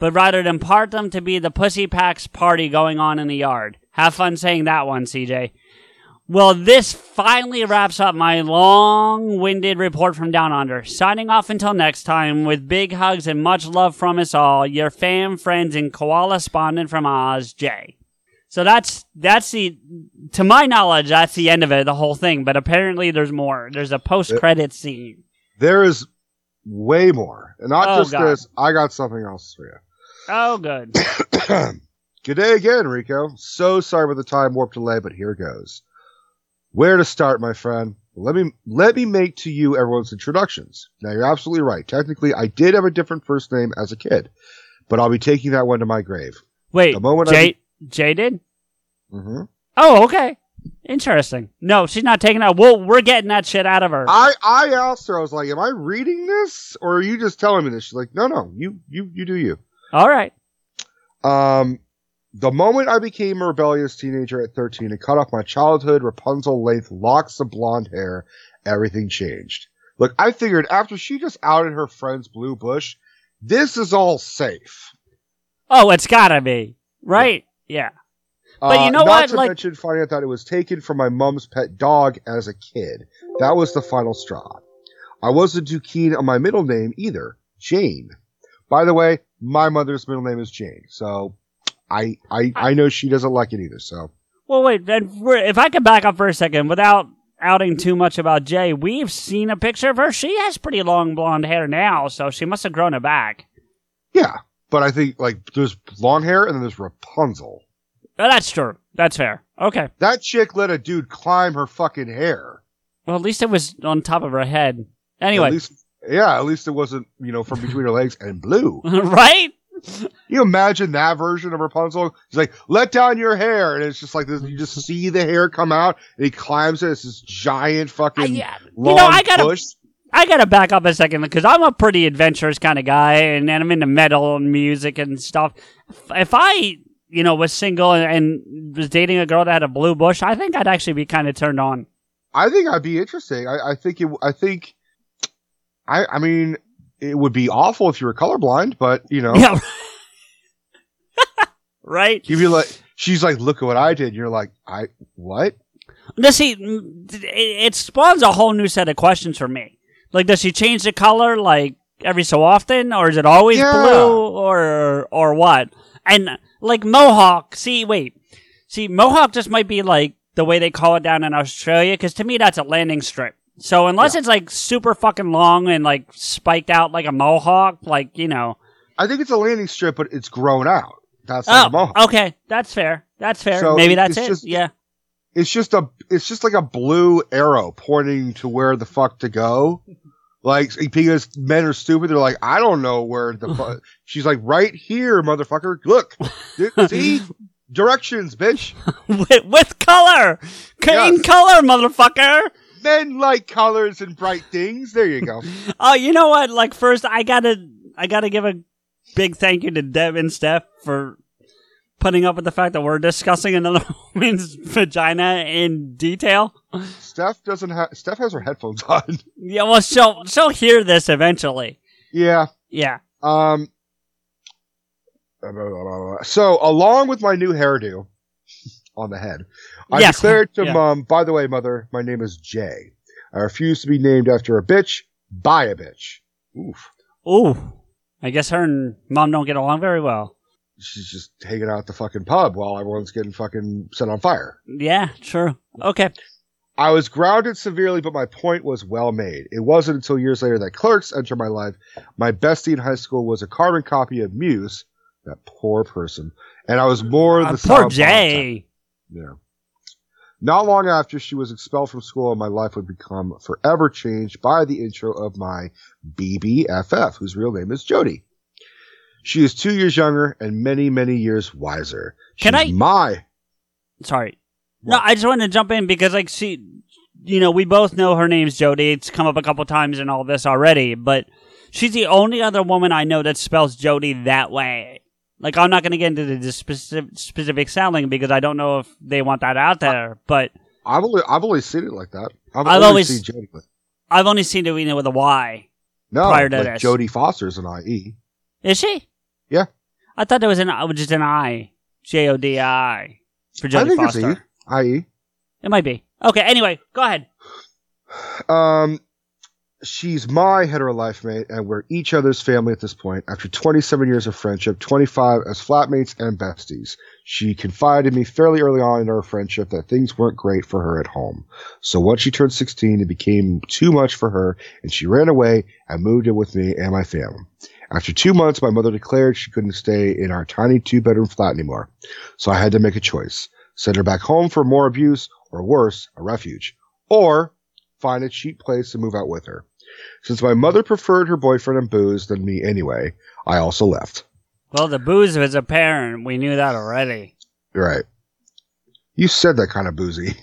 but rather to impart them to be the Pussy Packs party going on in the yard. Have fun saying that one, CJ. Well, this finally wraps up my long winded report from Down Under. Signing off until next time with big hugs and much love from us all, your fam, friends, and koala spondent from Oz, Jay. So that's, that's the, to my knowledge, that's the end of it, the whole thing, but apparently there's more. There's a post credit scene. There is way more, and not Oh, just God. this. I got something else for you. Oh, good. Good day again, Rico. So sorry about the time warp delay, but here goes. Where to start, my friend? Let me let me make to you everyone's introductions. Now you're absolutely right. Technically, I did have a different first name as a kid, but I'll be taking that one to my grave. Wait, The moment I Jay, Jay did? hmm Oh, okay. Interesting. No, she's not taking that. Well, we're getting that shit out of her. I I asked her. I was like, "Am I reading this, or are you just telling me this?" She's like, "No, no. You you you do you." All right. Um, the moment I became a rebellious teenager at 13 and cut off my childhood Rapunzel length locks of blonde hair, everything changed. Look, I figured after she just outed her friend's blue bush, this is all safe. Oh, it's gotta be right. Yeah. But you know Uh, not what? to Like- mention finding out that it was taken from my mom's pet dog as a kid. That was the final straw. I wasn't too keen on my middle name either, Jane. By the way, my mother's middle name is Jane, so I I I know she doesn't like it either. So Well, wait. Then if I could back up for a second without outing too much about Jay, we've seen a picture of her. She has pretty long blonde hair now, so she must have grown it back. yeah, but I think like there's long hair and then there's Rapunzel. Oh, that's true. That's fair. Okay. That chick let a dude climb her fucking hair. Well, at least it was on top of her head. At Anyway, least, yeah, at least it wasn't you know from between her legs and blue. right? you imagine that version of Rapunzel? He's like, let down your hair. And it's just like this, you just see the hair come out and he climbs it. It's this giant fucking I- yeah. You know, I gotta- bush. I gotta back up a second because I'm a pretty adventurous kind of guy, and, and I'm into metal and music and stuff. If- If I, you know, was single and, and was dating a girl that had a blue bush, I think I'd actually be kind of turned on. I think I'd be interesting. I, I think it, I think, I, I mean, it would be awful if you were colorblind, but you know, Yeah. right? you'd be like, she's like, look at what I did. You're like, I, what? Does? It, it spawns a whole new set of questions for me. Like, does she change the color like every so often, or is it always Yeah. blue, or or what? And like Mohawk, see, wait, see, Mohawk just might be like the way they call it down in Australia, because to me that's a landing strip. So unless it's like super fucking long and like spiked out like a Mohawk, like you know, I think it's a landing strip, but it's grown out. That's like a oh, mohawk. okay, that's fair, that's fair. So Maybe that's it. just- yeah. It's just a, it's just like a blue arrow pointing to where the fuck to go. Like because men are stupid, they're like, I don't know where the. She's like, right here, motherfucker. Look, see directions, bitch. with, with color, Yes. color, motherfucker. Men like colors and bright things. There you go. Oh, you know what? Like first, I gotta, I gotta give a big thank you to Deb and Steph for putting up with the fact that we're discussing another woman's vagina in detail. Steph doesn't have. Steph has her headphones on. Yeah, well, she'll she'll hear this eventually. yeah. Yeah. Um. So, along with my new hairdo on the head, I Yes. declared to Yeah. mom, by the way, mother, my name is Jay. I refuse to be named after a bitch by a bitch. Oof. Ooh, I guess her and mom don't get along very well. She's just hanging out at the fucking pub while everyone's getting fucking set on fire. Yeah, true. Okay. I was grounded severely, but my point was well made. It wasn't until years later that clerks entered my life. My bestie in high school was a carbon copy of Muse, that poor person, and I was more Uh, the same. poor Jay. Yeah. Not long after she was expelled from school, and my life would become forever changed by the intro of my BBFF, whose real name is Jody. She is two years younger and many, many years wiser. Can I- My Sorry. No, I just wanted to jump in because, like, see, you know, we both know her name's Jody. It's come up a couple times in all this already, but she's the only other woman I know that spells Jody that way. Like, I'm not going to get into the specific, specific sounding because I don't know if they want that out there, but I've only I've always seen it like that. I've, I've always seen Jody with I've only seen it with a Y. no prior to like this. Jodie Foster's an IE. Is she? Yeah. I thought there was an just an I. J O D I. For I Jodie think Foster. it's E. IE. It might be. Okay, anyway, go ahead. Um, she's my hetero life mate, and we're each other's family at this point. After 27 years of friendship, 25 as flatmates and besties, she confided in me fairly early on in our friendship that things weren't great for her at home. So once she turned 16, it became too much for her, and she ran away and moved in with me and my family. After two months, my mother declared she couldn't stay in our tiny two bedroom flat anymore. So I had to make a choice. Send her back home for more abuse, or worse, a refuge. Or find a cheap place to move out with her. Since my mother preferred her boyfriend and booze than me anyway, I also left. Well, the booze was apparent. We knew that already. Right. You said that kind of boozy.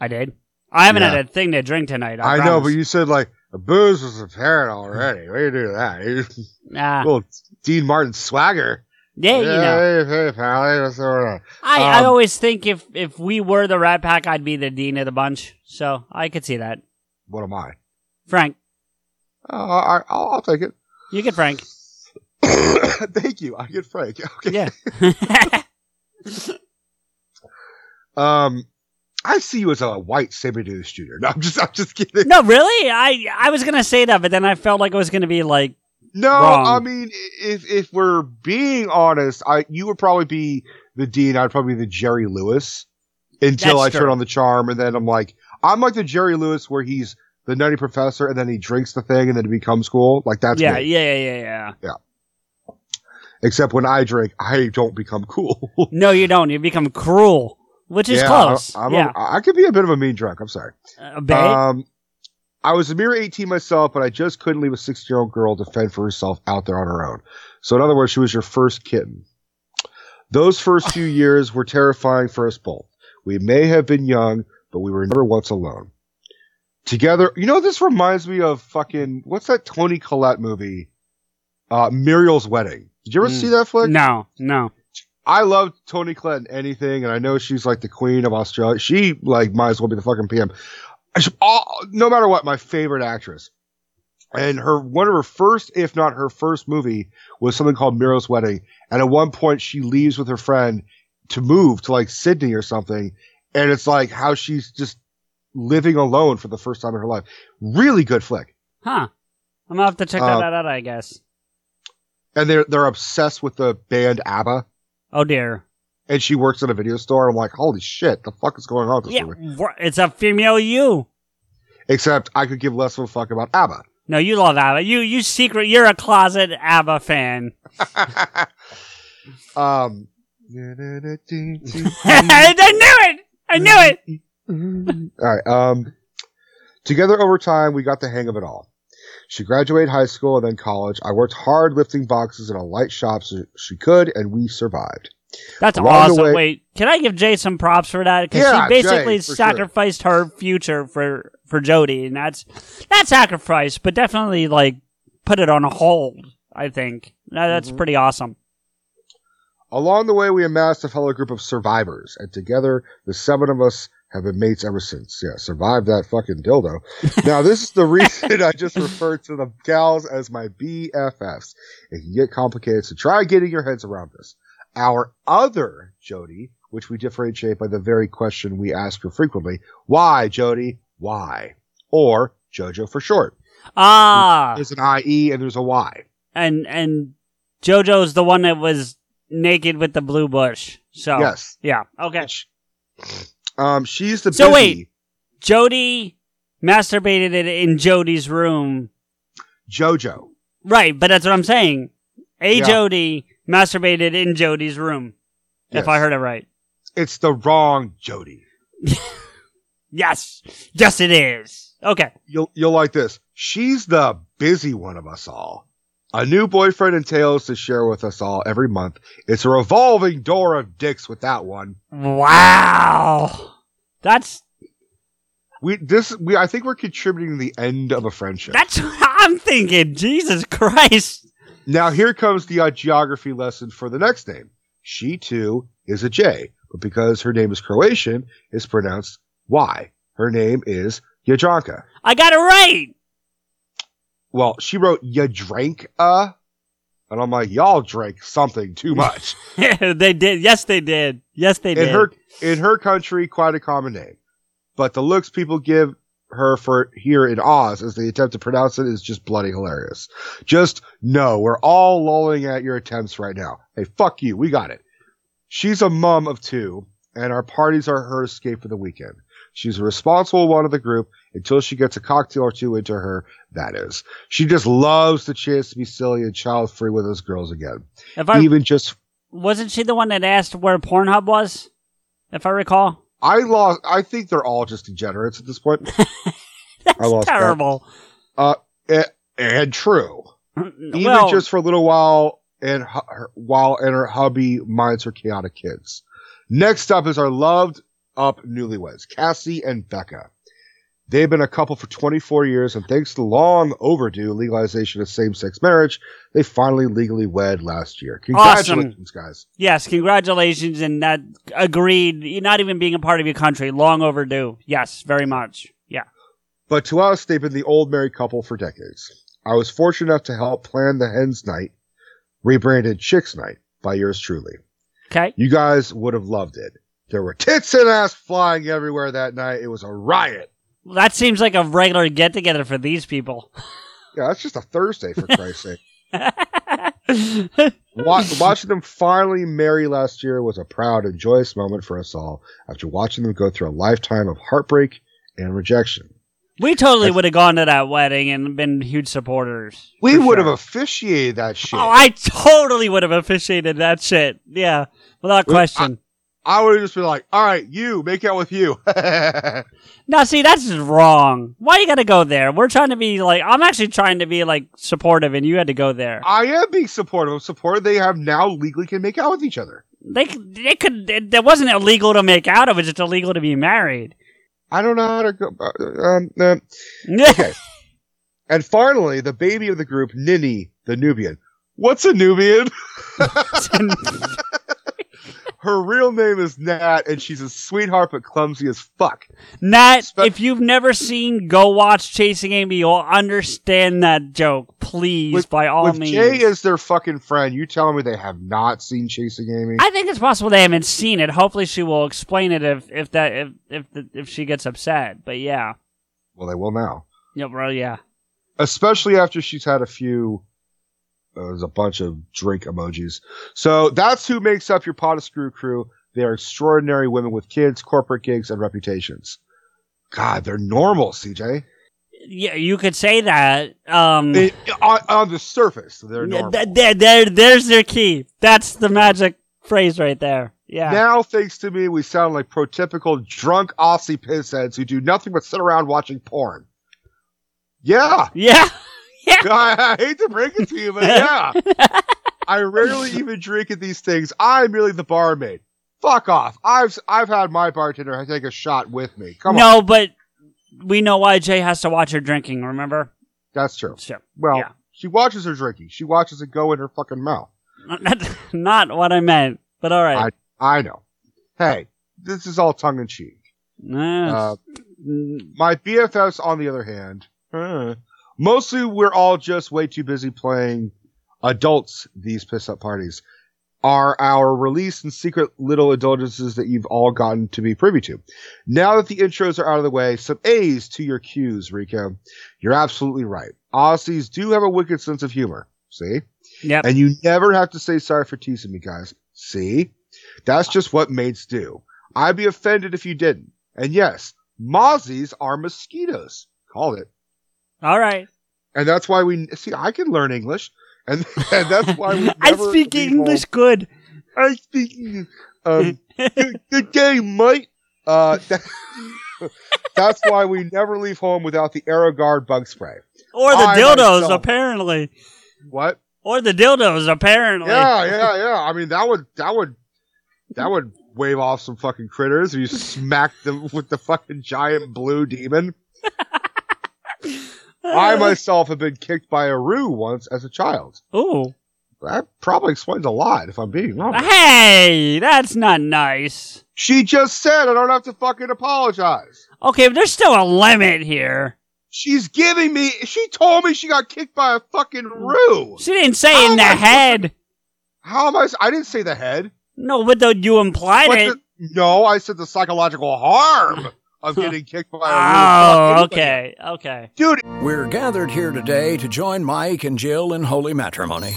I did. I haven't Yeah. had a thing to drink tonight. I I, know, but you said like the booze was apparent already. Why you do that? Nah. little Dean Martin swagger. Yeah, you know. Hey, hey, pal. What's going on? I, I Um, always think if if we were the Rat Pack, I'd be the dean of the bunch. So I could see that. What am I? Frank, Uh, I, I'll, I'll take it. you get Frank. Thank you. I get Frank. Okay. Yeah. Um, I see you as a white semi-nude shooter. No, I'm just, I'm just kidding. no, really? I I was gonna say that, but then I felt like it was gonna be like, No, Wrong. I mean, if if we're being honest, I you would probably be the dean. I'd probably be the Jerry Lewis until That's I turn on the charm, and then I'm like, I'm like the Jerry Lewis where he's the nutty professor, and then he drinks the thing, and then it becomes cool. Like that's yeah, me. yeah, yeah, yeah, yeah. Except when I drink, I don't become cool. No, you don't. You become cruel, which is Yeah, close. I, I'm yeah, a, I could be a bit of a mean drunk. I'm sorry. Um, I was a mere 18 myself, but I just couldn't leave a 16 year old girl to fend for herself out there on her own. So, in other words, she was your first kitten. Those first few years were terrifying for us both. We may have been young, but we were never once alone. Together, you know, this reminds me of fucking, what's that Toni Collette movie? Uh, Muriel's Wedding. Did you ever Mm. see that flick? no, no. I love Toni Collette in anything, and I know she's like the queen of Australia. She like might as well be the fucking PM. Should- all- no matter what, my favorite actress. And her one of her first, if not her first movie, was something called Muriel's Wedding. And at one point, she leaves with her friend to move to like Sydney or something, and it's like how she's just living alone for the first time in her life. Really good flick. Huh. I'm gonna have to check Uh, that out. I guess. And they're they're obsessed with the band ABBA. Oh dear. And she works in a video store. I'm like, holy shit, the fuck is going on with this Yeah, movie? it's a female you. Except I could give less of a fuck about ABBA. No, you love ABBA. You you secret. You're a closet ABBA fan. um, I knew it. I knew it. all right. Um, together over time, we got the hang of it all. She graduated high school and then college. I worked hard lifting boxes in a light shop so she could, and we survived. That's Along awesome. way- Wait, can I give Jay some props for that? Because Yeah, she basically Jay, sacrificed her future for for Jody, and that's not sacrifice, but definitely like put it on a hold. I think That- that's Mm-hmm. pretty awesome. Along the way, we amassed a fellow group of survivors, and together, the seven of us have been mates ever since. Yeah, survived that fucking dildo. now, this is the reason I just referred to the gals as my BFFs. It can get complicated, so try getting your heads around this. Our other Jody, which we differentiate by the very question we ask her frequently, why, Jody? Why? Or JoJo for short. Ah, There's an IE and there's a Y. and and JoJo's the one that was naked with the blue bush. So Yes. yeah, okay. Um, she's the So busy- wait. Jody masturbated it in Jody's room. JoJo. Right, but that's what I'm saying. A Yeah. Jody masturbated in Jody's room. If I heard it right. It's the wrong Jody. Yes. Yes, it is. Okay. You'll you'll like this. She's the busy one of us all. A new boyfriend entails to share with us all every month. It's a revolving door of dicks with that one. Wow. That's We this we I think we're contributing to the end of a friendship. that's what I'm thinking. Jesus Christ. now here comes the uh, geography lesson for the next name. She too is a J, but because her name is Croatian, it's pronounced Y. Her name is Jadranka. I got it right. Well, she wrote Jadranka, uh? and I'm like, y'all drank something too much. they did. Yes, they did. Yes, they in did. her in her country, quite a common name. But the looks people give her for here in Oz as they attempt to pronounce it is just bloody hilarious. Just no, we're all lolling at your attempts right now. Hey, fuck you, we got it. She's a mum of two, and our parties are her escape for the weekend. She's a responsible one of the group until she gets a cocktail or two into her, that is. She just loves the chance to be silly and child free with us girls again. if I Even just wasn't she the one that asked where Pornhub was? If I recall. I lost. I think they're all just degenerates at this point. That's I lost that. terrible. Uh, and, and true. Even well, just for a little while, and her, while and her hubby minds her chaotic kids. Next up is our loved up newlyweds, Cassie and Becca. They've been a couple for 24 years, and thanks to long overdue legalization of same sex marriage, they finally legally wed last year. Congratulations, guys. Yes, congratulations, and that agreed. You're not even being a part of your country. Long overdue. Yes, very much. Yeah. But to us, they've been the old married couple for decades. I was fortunate enough to help plan the Hens Night, rebranded Chicks Night by yours truly. Okay. You guys would have loved it. There were tits and ass flying everywhere that night. It was a riot. That seems like a regular get together for these people. Yeah, that's just a Thursday for Christ's sake. Watch, watching them finally marry last year was a proud and joyous moment for us all after watching them go through a lifetime of heartbreak and rejection. We totally would have gone to that wedding and been huge supporters. We would sure. have officiated that shit. Oh, I totally would have officiated that shit. Yeah, without question. I would have just been like, all right, you, make out with you. now, see, that's just wrong. Why you got to go there? We're trying to be like, I'm actually trying to be like supportive, and you had to go there. I am being supportive of support. They have now legally can make out with each other. They, they could. It, it wasn't illegal to make out. Of it was just illegal to be married. I don't know how to go. Uh, um, uh, okay. And finally, the baby of the group, Nini, the Nubian. What's a Nubian? Her real name is Nat, and she's a sweetheart but clumsy as fuck. Nat, if you've never seen Go Watch Chasing Amy, you'll understand that joke. Please, by all With means. Jay is their fucking friend, you telling me they have not seen Chasing Amy? I think it's possible they haven't seen it. Hopefully, she will explain it if if that if if the, if she gets upset. But yeah, well, they will now. yeah, bro, yeah. especially after she's had a few. Uh, there's a bunch of drink emojis. So that's who makes up your Potaskew crew. They are extraordinary women with kids, corporate gigs, and reputations. God, they're normal, CJ. Yeah, you could say that. Um, They, on, on the surface, they're normal. th- there, there, there's their key. That's the magic phrase right there. Yeah. Now, thanks to me, we sound like prototypical drunk Aussie pissheads who do nothing but sit around watching porn. Yeah. Yeah. I, I hate to break it to you, but yeah. I rarely even drink at these things. I'm merely the barmaid. Fuck off. I've I've had my bartender take a shot with me. Come no, on. No, but we know why Jay has to watch her drinking. Remember? That's true. Sure. Well, Yeah. she watches her drinking. She watches it go in her fucking mouth. That's not what I meant. But all right. I I know. Hey, this is all tongue in cheek. Uh, my BFFs, on the other hand, uh, mostly we're all just way too busy playing adults. These piss up parties are our release and secret little indulgences that you've all gotten to be privy to. Now that the intros are out of the way, some A's to your Q's, Rico. You're absolutely right. Aussies do have a wicked sense of humor. See? Yep. And you never have to say sorry for teasing me, guys. See? That's just what mates do. I'd be offended if you didn't. And yes, mozzies are mosquitoes. Called it. All right. And that's why we see. I can learn English, and, and that's why we. I speak English home. good. I speak. Um, good, good day, mate. Uh, that- that's why we never leave home without the Aerogard bug spray. Or the I dildos, myself- apparently. What? Or the dildos, apparently. Yeah, yeah, yeah. I mean, that would that would that would wave off some fucking critters. If you smack them with the fucking giant blue demon. I myself have been kicked by a roo once as a child. Ooh. That probably explains a lot, if I'm being honest. Hey, that's not nice. She just said I don't have to fucking apologize. Okay, but there's still a limit here. She's giving me. She told me she got kicked by a fucking roo. She didn't say How in the I- head. How am I? I didn't say the head. No, but though you implied What it. the- no, I said the psychological harm of getting kicked by a roo. Oh, okay, okay. Dude, We're gathered here today to join Mike and Jill in holy matrimony.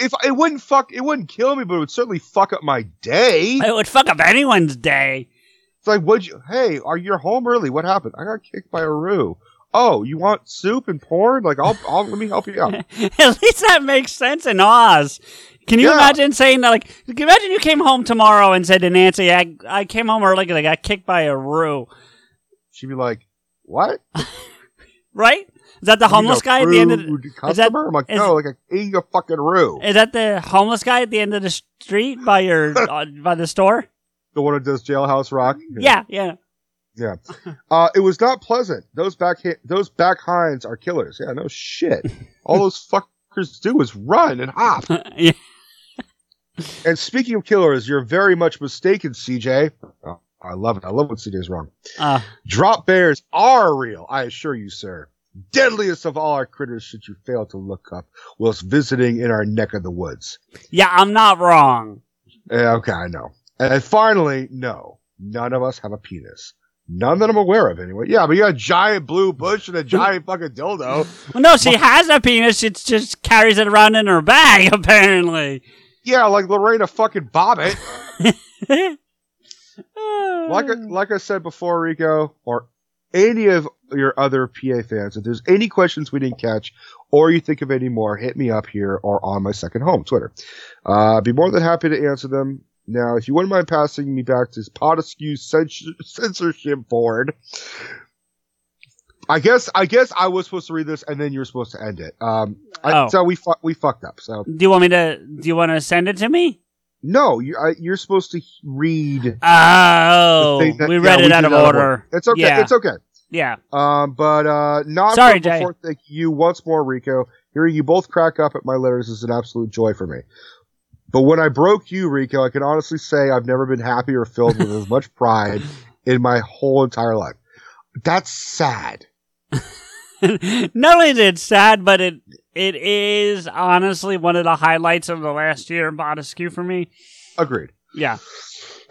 If it wouldn't fuck, it wouldn't kill me, but it would certainly fuck up my day. It would fuck up anyone's day. It's like, would you? Hey, are you home early? What happened? I got kicked by a roo. Oh, you want soup and porn? Like, I'll, I'll let me help you out. At least that makes sense in Oz. Can you Yeah. imagine saying that? Like, imagine you came home tomorrow and said to Nancy, "I I came home early because I got kicked by a roo." She'd be like, "What? Right? Is that the homeless guy at the end of the, rude is that. I'm like, is- no, like a, eating a fucking roo. is that the homeless guy at the end of the street by your uh, by the store? The one that does Jailhouse Rock. Yeah, yeah. Yeah. Uh, it was not pleasant. Those back those back hinds are killers. Yeah, no shit. All those fuckers do is run and hop. yeah. And speaking of killers, you're very much mistaken, CJ. Oh, I love it. I love when CJ's wrong. Uh, Drop bears are real, I assure you, sir. Deadliest of all our critters should you fail to look up whilst visiting in our neck of the woods. yeah, I'm not wrong. Yeah, okay, I know. And finally, no, none of us have a penis. None that I'm aware of, anyway. Yeah, but you got a giant blue bush and a giant fucking dildo. Well, no, she has a penis. She just carries it around in her bag, apparently. Yeah, like Lorena fucking Bobbitt. like I, like I said before, Rico, or any of your other PA fans, if there's any questions we didn't catch, or you think of any more, hit me up here or on my second home, Twitter. Uh, I'd be more than happy to answer them. Now, if you wouldn't mind passing me back to Potaskew censor- censorship board, I guess I guess I was supposed to read this and then you were supposed to end it. Um, I, Oh. so we fu- we fucked up. So Do you want me to? Do you want to send it to me? No, you, I, you're supposed to read. Oh, that- we yeah, read it did out of order. It's okay. Yeah. It's okay. Yeah. Um, but uh, not Sorry, for- Jay. thank you once more, Rico. Hearing you both crack up at my letters is an absolute joy for me. But when I broke you, Rico, I can honestly say I've never been happy or filled with as much pride in my whole entire life. That's sad. Not only is it sad, but it it is honestly one of the highlights of the last year in Potaskew for me. Agreed. Yeah.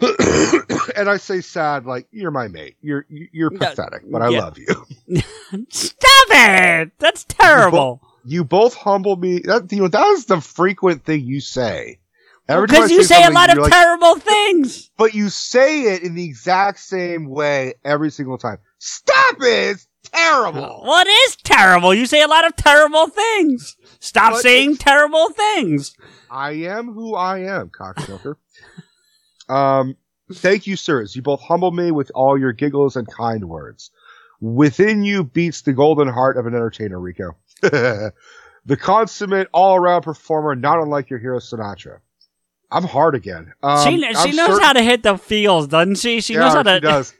and I say sad like you're my mate. You're you're pathetic, but I yeah. love you. Stop it! That's terrible. You both humble me. That you know that is the frequent thing you say. Every time Because you say a lot of like, terrible things. but you say it in the exact same way every single time. Stop it! It's terrible. What is terrible? You say a lot of terrible things. Stop But saying terrible things. I am who I am, cocksucker. um, thank you, sirs. You both humble me with all your giggles and kind words. Within you beats the golden heart of an entertainer, Rico. the consummate all-around performer, not unlike your hero Sinatra. I'm hard again. Um, she she knows certain- how to hit the feels, doesn't she? She yeah, knows how to. she does.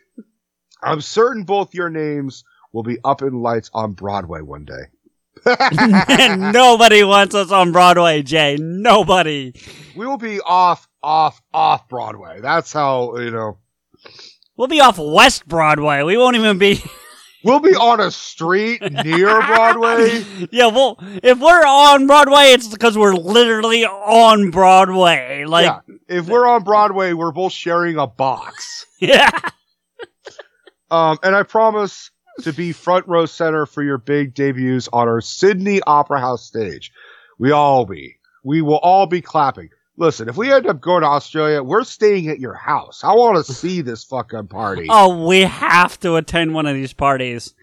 I'm certain both your names will be up in lights on Broadway one day. Nobody wants us on Broadway, Jay. Nobody. We will be off, off, off Broadway. That's how you know. We'll be off West Broadway. We won't even be. We'll be on a street near Broadway. yeah, well, if we're on Broadway, it's because we're literally on Broadway. Like, yeah, if we're on Broadway, we're both sharing a box. yeah. Um, and I promise to be front row center for your big debuts on our Sydney Opera House stage. We all be. We will all be clapping. Listen, if we end up going to Australia, we're staying at your house. I want to see this fucking party. Oh, we have to attend one of these parties.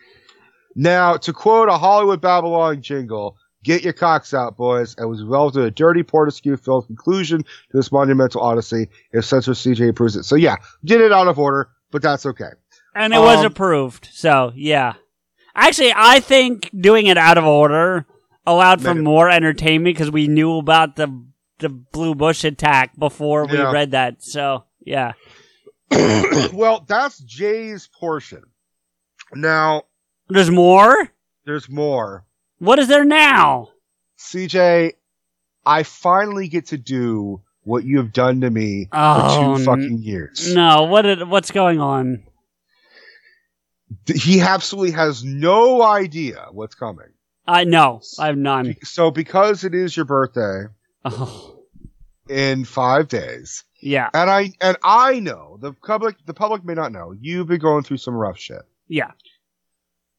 Now, to quote a Hollywood Babylon jingle, get your cocks out, boys, and was well to a dirty Potaskew filled conclusion to this monumental odyssey if censor CJ approves it. So yeah, did it out of order, but that's okay. And it was Um, approved. So, yeah. Actually, I think doing it out of order allowed for more entertainment because we knew about the the Blue Bush attack before we Yeah. read that. So, yeah. well, that's Jay's portion. Now, There's more? there's more. What is there now? CJ, I finally get to do what you have done to me Oh, for two fucking years. No, what did, what's going on? He absolutely has no idea what's coming. I know. I have none. So because it is your birthday Oh, in five days, yeah. and I and I know the public the public may not know you've been going through some rough shit, Yeah.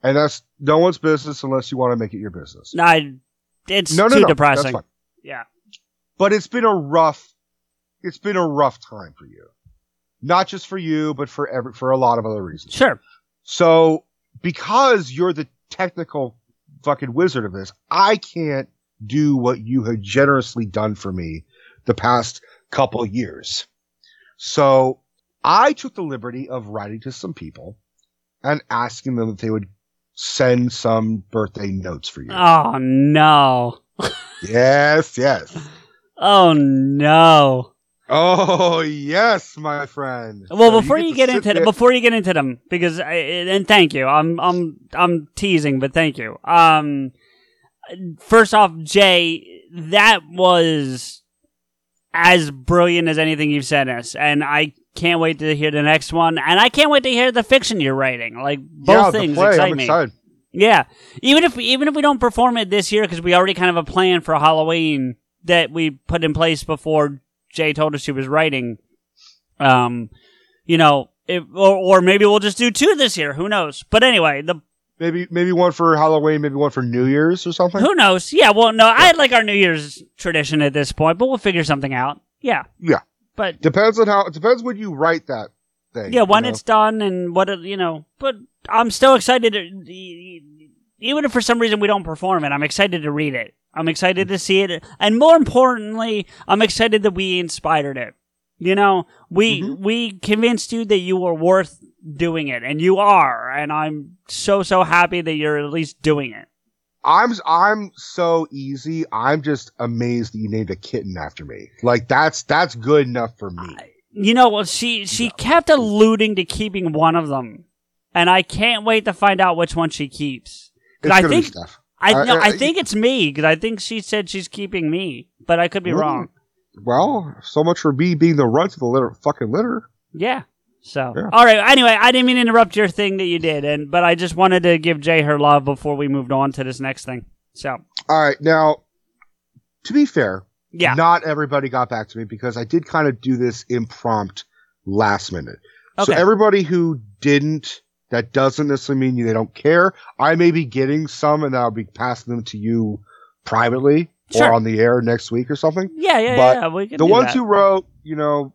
and that's no one's business unless you want to make it your business. I, it's No, no, too no, depressing. Yeah. But it's been a rough, it's been a rough time for you, not just for you, but for every for a lot of other reasons. Sure. So because you're the technical fucking wizard of this, I can't do what you have generously done for me the past couple years. So I took the liberty of writing to some people and asking them if they would send some birthday notes for you. Oh no. yes, yes. Oh no. Oh yes, my friend. Well, So before you, to get into before you get into them, because I, and thank you, I'm I'm I'm teasing, but thank you. Um, first off, Jay, that was as brilliant as anything you've sent us, and I can't wait to hear the next one, and I can't wait to hear the fiction you're writing. Like both yeah, things play, excite I'm me. excited. Yeah, even if even if we don't perform it this year because we already kind of have a plan for Halloween that we put in place before Jay told us she was writing. Um, you know, if, or or maybe we'll just do two this year. Who knows? But anyway, the Maybe maybe one for Halloween, maybe one for New Year's or something. who knows? Yeah, well, no, I like our New Year's tradition at this point, but we'll figure something out. Yeah, Yeah, but depends on how. It depends when you write that thing. yeah, when you know? it's done and what it, you know. But I'm still excited. To, even if for some reason we don't perform it, I'm excited to read it. I'm excited to see it, and more importantly, I'm excited that we inspired it. You know, we Mm-hmm. we convinced you that you were worth doing it, and you are, and I'm so so happy that you're at least doing it. I'm I'm so easy. I'm just amazed that you named a kitten after me. Like that's that's good enough for me. You know, well, she she kept alluding to keeping one of them, and I can't wait to find out which one she keeps. I think. I Uh, no, I think it's me because I think she said she's keeping me, but I could be wrong. Well, so much for me being the runt of the litter, fucking litter. Yeah. So, Yeah. all right. Anyway, I didn't mean to interrupt your thing that you did, and but I just wanted to give Jay her love before we moved on to this next thing. So, All right, now to be fair, Yeah. not everybody got back to me because I did kind of do this impromptu last minute. So everybody who didn't, that doesn't necessarily mean they don't care. I may be getting some, and I'll be passing them to you privately Sure. or on the air next week or something. yeah, yeah, But yeah. The ones that. who wrote, you know,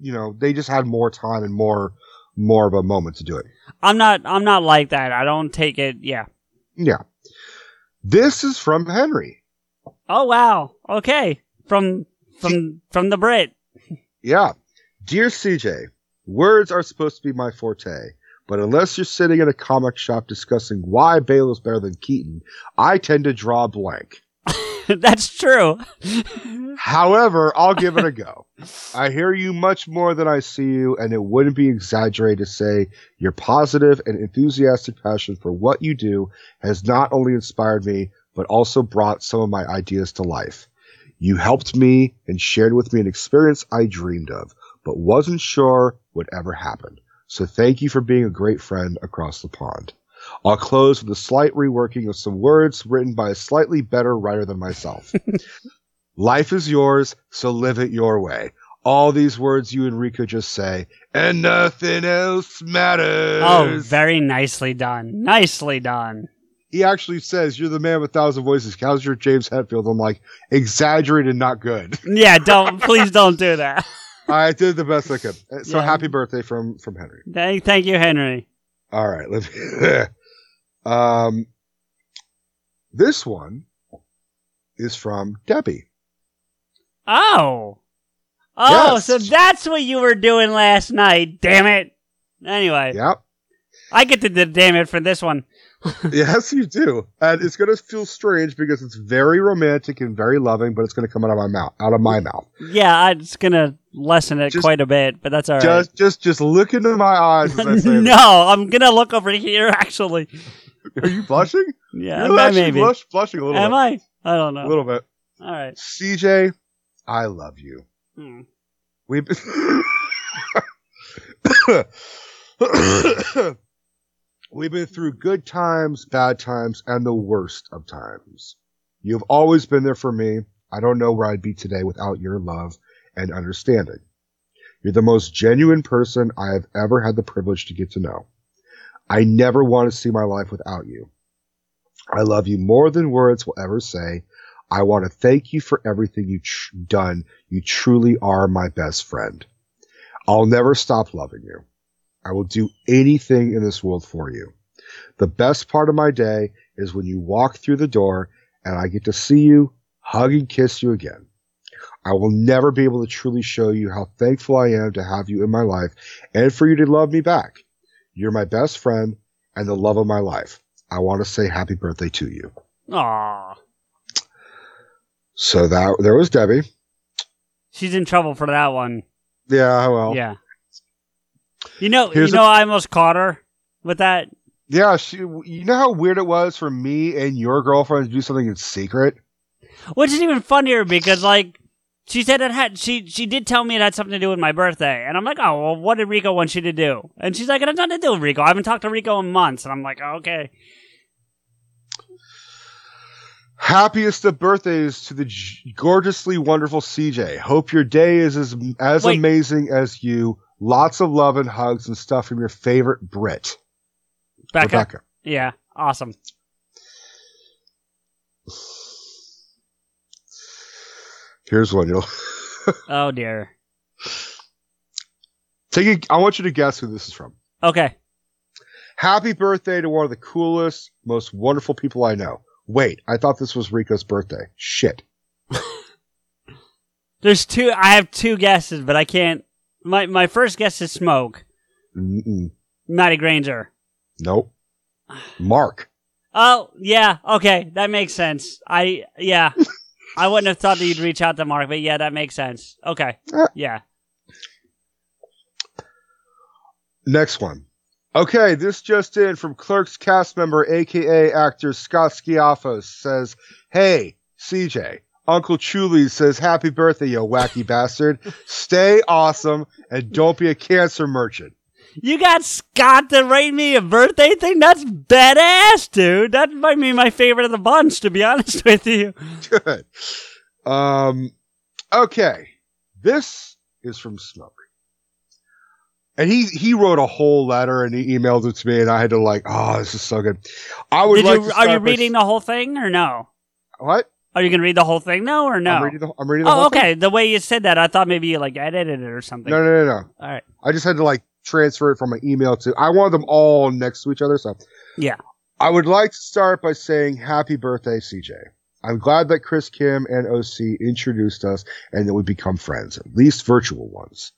you know, they just had more time and more more of a moment to do it. I'm not. I'm not like that. I don't take it. Yeah. Yeah. This is from Henry. Oh wow. Okay. From from from the Brit. Yeah. Dear CJ, words are supposed to be my forte, but unless you're sitting in a comic shop discussing why Bale is better than Keaton, I tend to draw a blank. That's true. However, I'll give it a go. I hear you much more than I see you, and it wouldn't be exaggerated to say your positive and enthusiastic passion for what you do has not only inspired me, but also brought some of my ideas to life. You helped me and shared with me an experience I dreamed of, but wasn't sure would ever happen. So thank you for being a great friend across the pond. I'll close with a slight reworking of some words written by a slightly better writer than myself. Life is yours, so live it your way. All these words you and Rico just say, and nothing else matters. Oh, very nicely done. Nicely done. he actually says, You're the man with a thousand voices. How's your James Hetfield? I'm like, exaggerated, not good. Yeah. Don't. please don't do that. I did the best I could. So Yeah. happy birthday from from Henry. Thank, thank you, Henry. All right, let me. um, this one is from Debbie. Oh. Oh, Yes. so that's what you were doing last night. Damn it. Anyway, Yep. I get to the damn it for this one. yes, you do, and it's gonna feel strange because it's very romantic and very loving, but it's gonna come out of my mouth, out of my mouth. Yeah, I'm gonna lessen it Just- quite a bit, but that's all right. Just, just, just look into my eyes as I say. no, I'm gonna look over here. Actually. Are you blushing? yeah, You're actually maybe. blush, blushing a little Am bit. I? I don't know. A little bit. All right. CJ, I love you. Hmm. We've We've been through good times, bad times, and the worst of times. You've always been there for me. I don't know where I'd be today without your love and understanding. You're the most genuine person I have ever had the privilege to get to know. I never want to see my life without you. I love you more than words will ever say. I want to thank you for everything you've tr- done. You truly are my best friend. I'll never stop loving you. I will do anything in this world for you. The best part of my day is when you walk through the door and I get to see you, hug and kiss you again. I will never be able to truly show you how thankful I am to have you in my life and for you to love me back. You're my best friend and the love of my life. I want to say happy birthday to you. Aw. So that there was Debbie. She's in trouble for that one. Yeah, well. Yeah. You know, Here's you know, a- I almost caught her with that. Yeah, she. You know how weird it was for me and your girlfriend to do something in secret. Which is even funnier because, like, she said it had she she did tell me it had something to do with my birthday, and I'm like, oh well, what did Rico want you to do? And she's like, it has nothing to do with Rico. I haven't talked to Rico in months, and I'm like, oh, okay. Happiest of birthdays to the g- gorgeously wonderful CJ. Hope your day is as as Wait. amazing as you. Lots of love and hugs and stuff from your favorite Brit, Becca. Rebecca. Yeah, awesome. Here's one. You'll Oh dear. take. A, I want you to guess who this is from. Okay. Happy birthday to one of the coolest, most wonderful people I know. Wait, I thought this was Rico's birthday. Shit. There's two. I have two guesses, but I can't. My my first guess is Smoke. Mm-mm. Matty Granger. Nope. Mark. Oh yeah, okay, that makes sense. I yeah, I wouldn't have thought that you'd reach out to Mark, but yeah, that makes sense. Okay, uh. yeah. Next one. Okay, this just in from Clerks cast member, aka actor Scott Schiaffo says, Hey, CJ, Uncle Chuli says happy birthday, you wacky bastard. Stay awesome and don't be a cancer merchant. You got Scott to write me a birthday thing? That's badass, dude. That might be my favorite of the bunch, to be honest with you. Good. Um, okay. This is from Smoke. And he, he wrote a whole letter and he emailed it to me and I had to like, oh, this is so good. I would Did like you, to are you reading the whole thing or no? What? Oh, Are you gonna read the whole thing now or no? I'm reading the, I'm reading the oh, whole okay. thing. The way you said that, I thought maybe you like edited it or something. No, no, no, no. All right. I just had to like transfer it from my email to. I wanted them all next to each other, so Yeah. I would like to start by saying happy birthday, CJ. I'm glad that Chris Kim and OC introduced us and that we become friends, at least virtual ones.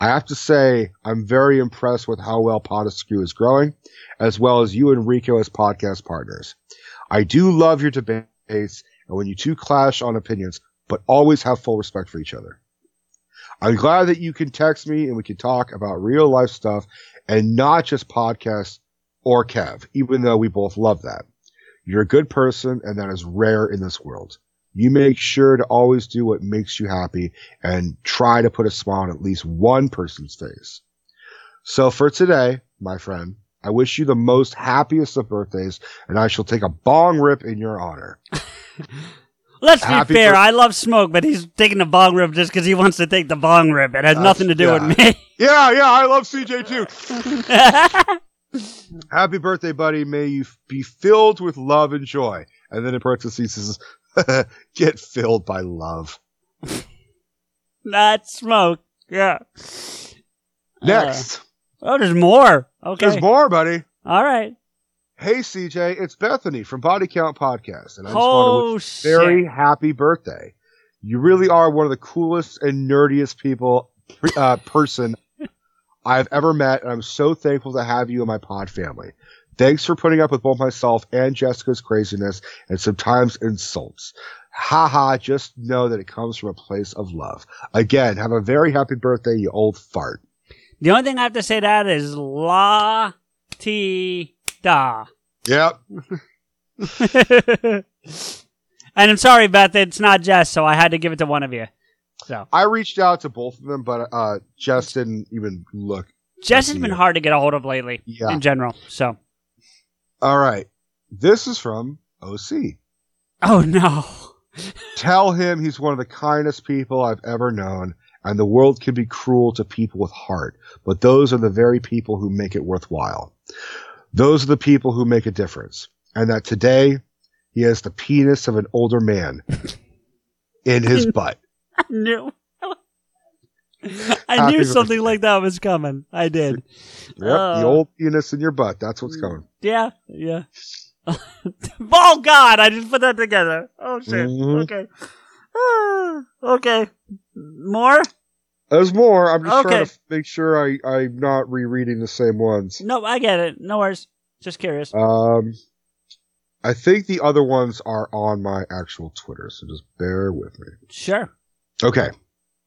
I have to say, I'm very impressed with how well Screw is growing, as well as you and Rico as podcast partners. I do love your debates and when you two clash on opinions, but always have full respect for each other. I'm glad that you can text me and we can talk about real life stuff and not just podcasts or Kev, even though we both love that. You're a good person and that is rare in this world. You make sure to always do what makes you happy and try to put a smile on at least one person's face. So for today, my friend, I wish you the most happiest of birthdays and I shall take a bong rip in your honor. Let's be fair. bir- I love smoke, but he's taking the bong rip just because he wants to take the bong rip. It has nothing to do with me. Yeah, yeah, I love CJ too. Happy birthday, buddy. May you be filled with love and joy. And then in parentheses get filled by love. Not smoke. Yeah. Next. Uh, oh, there's more. Okay. There's more, buddy. All right. Hey, CJ, it's Bethany from Body Count Podcast. And I just Oh, want to very shit. happy birthday. You really are one of the coolest and nerdiest people, uh, person I've ever met. And I'm so thankful to have you in my pod family. Thanks for putting up with both myself and Jessica's craziness and sometimes insults. Haha, just know that it comes from a place of love. Again, have a very happy birthday, you old fart. The only thing I have to say to that is la ti da. Yep. and I'm sorry, Beth. It's not Jess, so I had to give it to one of you. So I reached out to both of them, but uh, Jess didn't even look. Jess has been hard to get a hold of lately, Yeah. in general. So All right. This is from OC. Oh no. Tell him he's one of the kindest people I've ever known, and the world can be cruel to people with heart, but those are the very people who make it worthwhile. Those are the people who make a difference. And that today he has the penis of an older man in his butt. I knew. I knew something like that was coming. I did. Yep, the Uh, old penis in your butt. That's what's coming. Yeah, yeah. oh God! I just put that together. Oh shit. Mhm. Okay. Ah, okay. More? There's more. I'm just trying to make sure I, I'm not rereading the same ones. No, I get it. No worries. Just curious. Um, I think the other ones are on my actual Twitter, so just bear with me. Sure. Okay.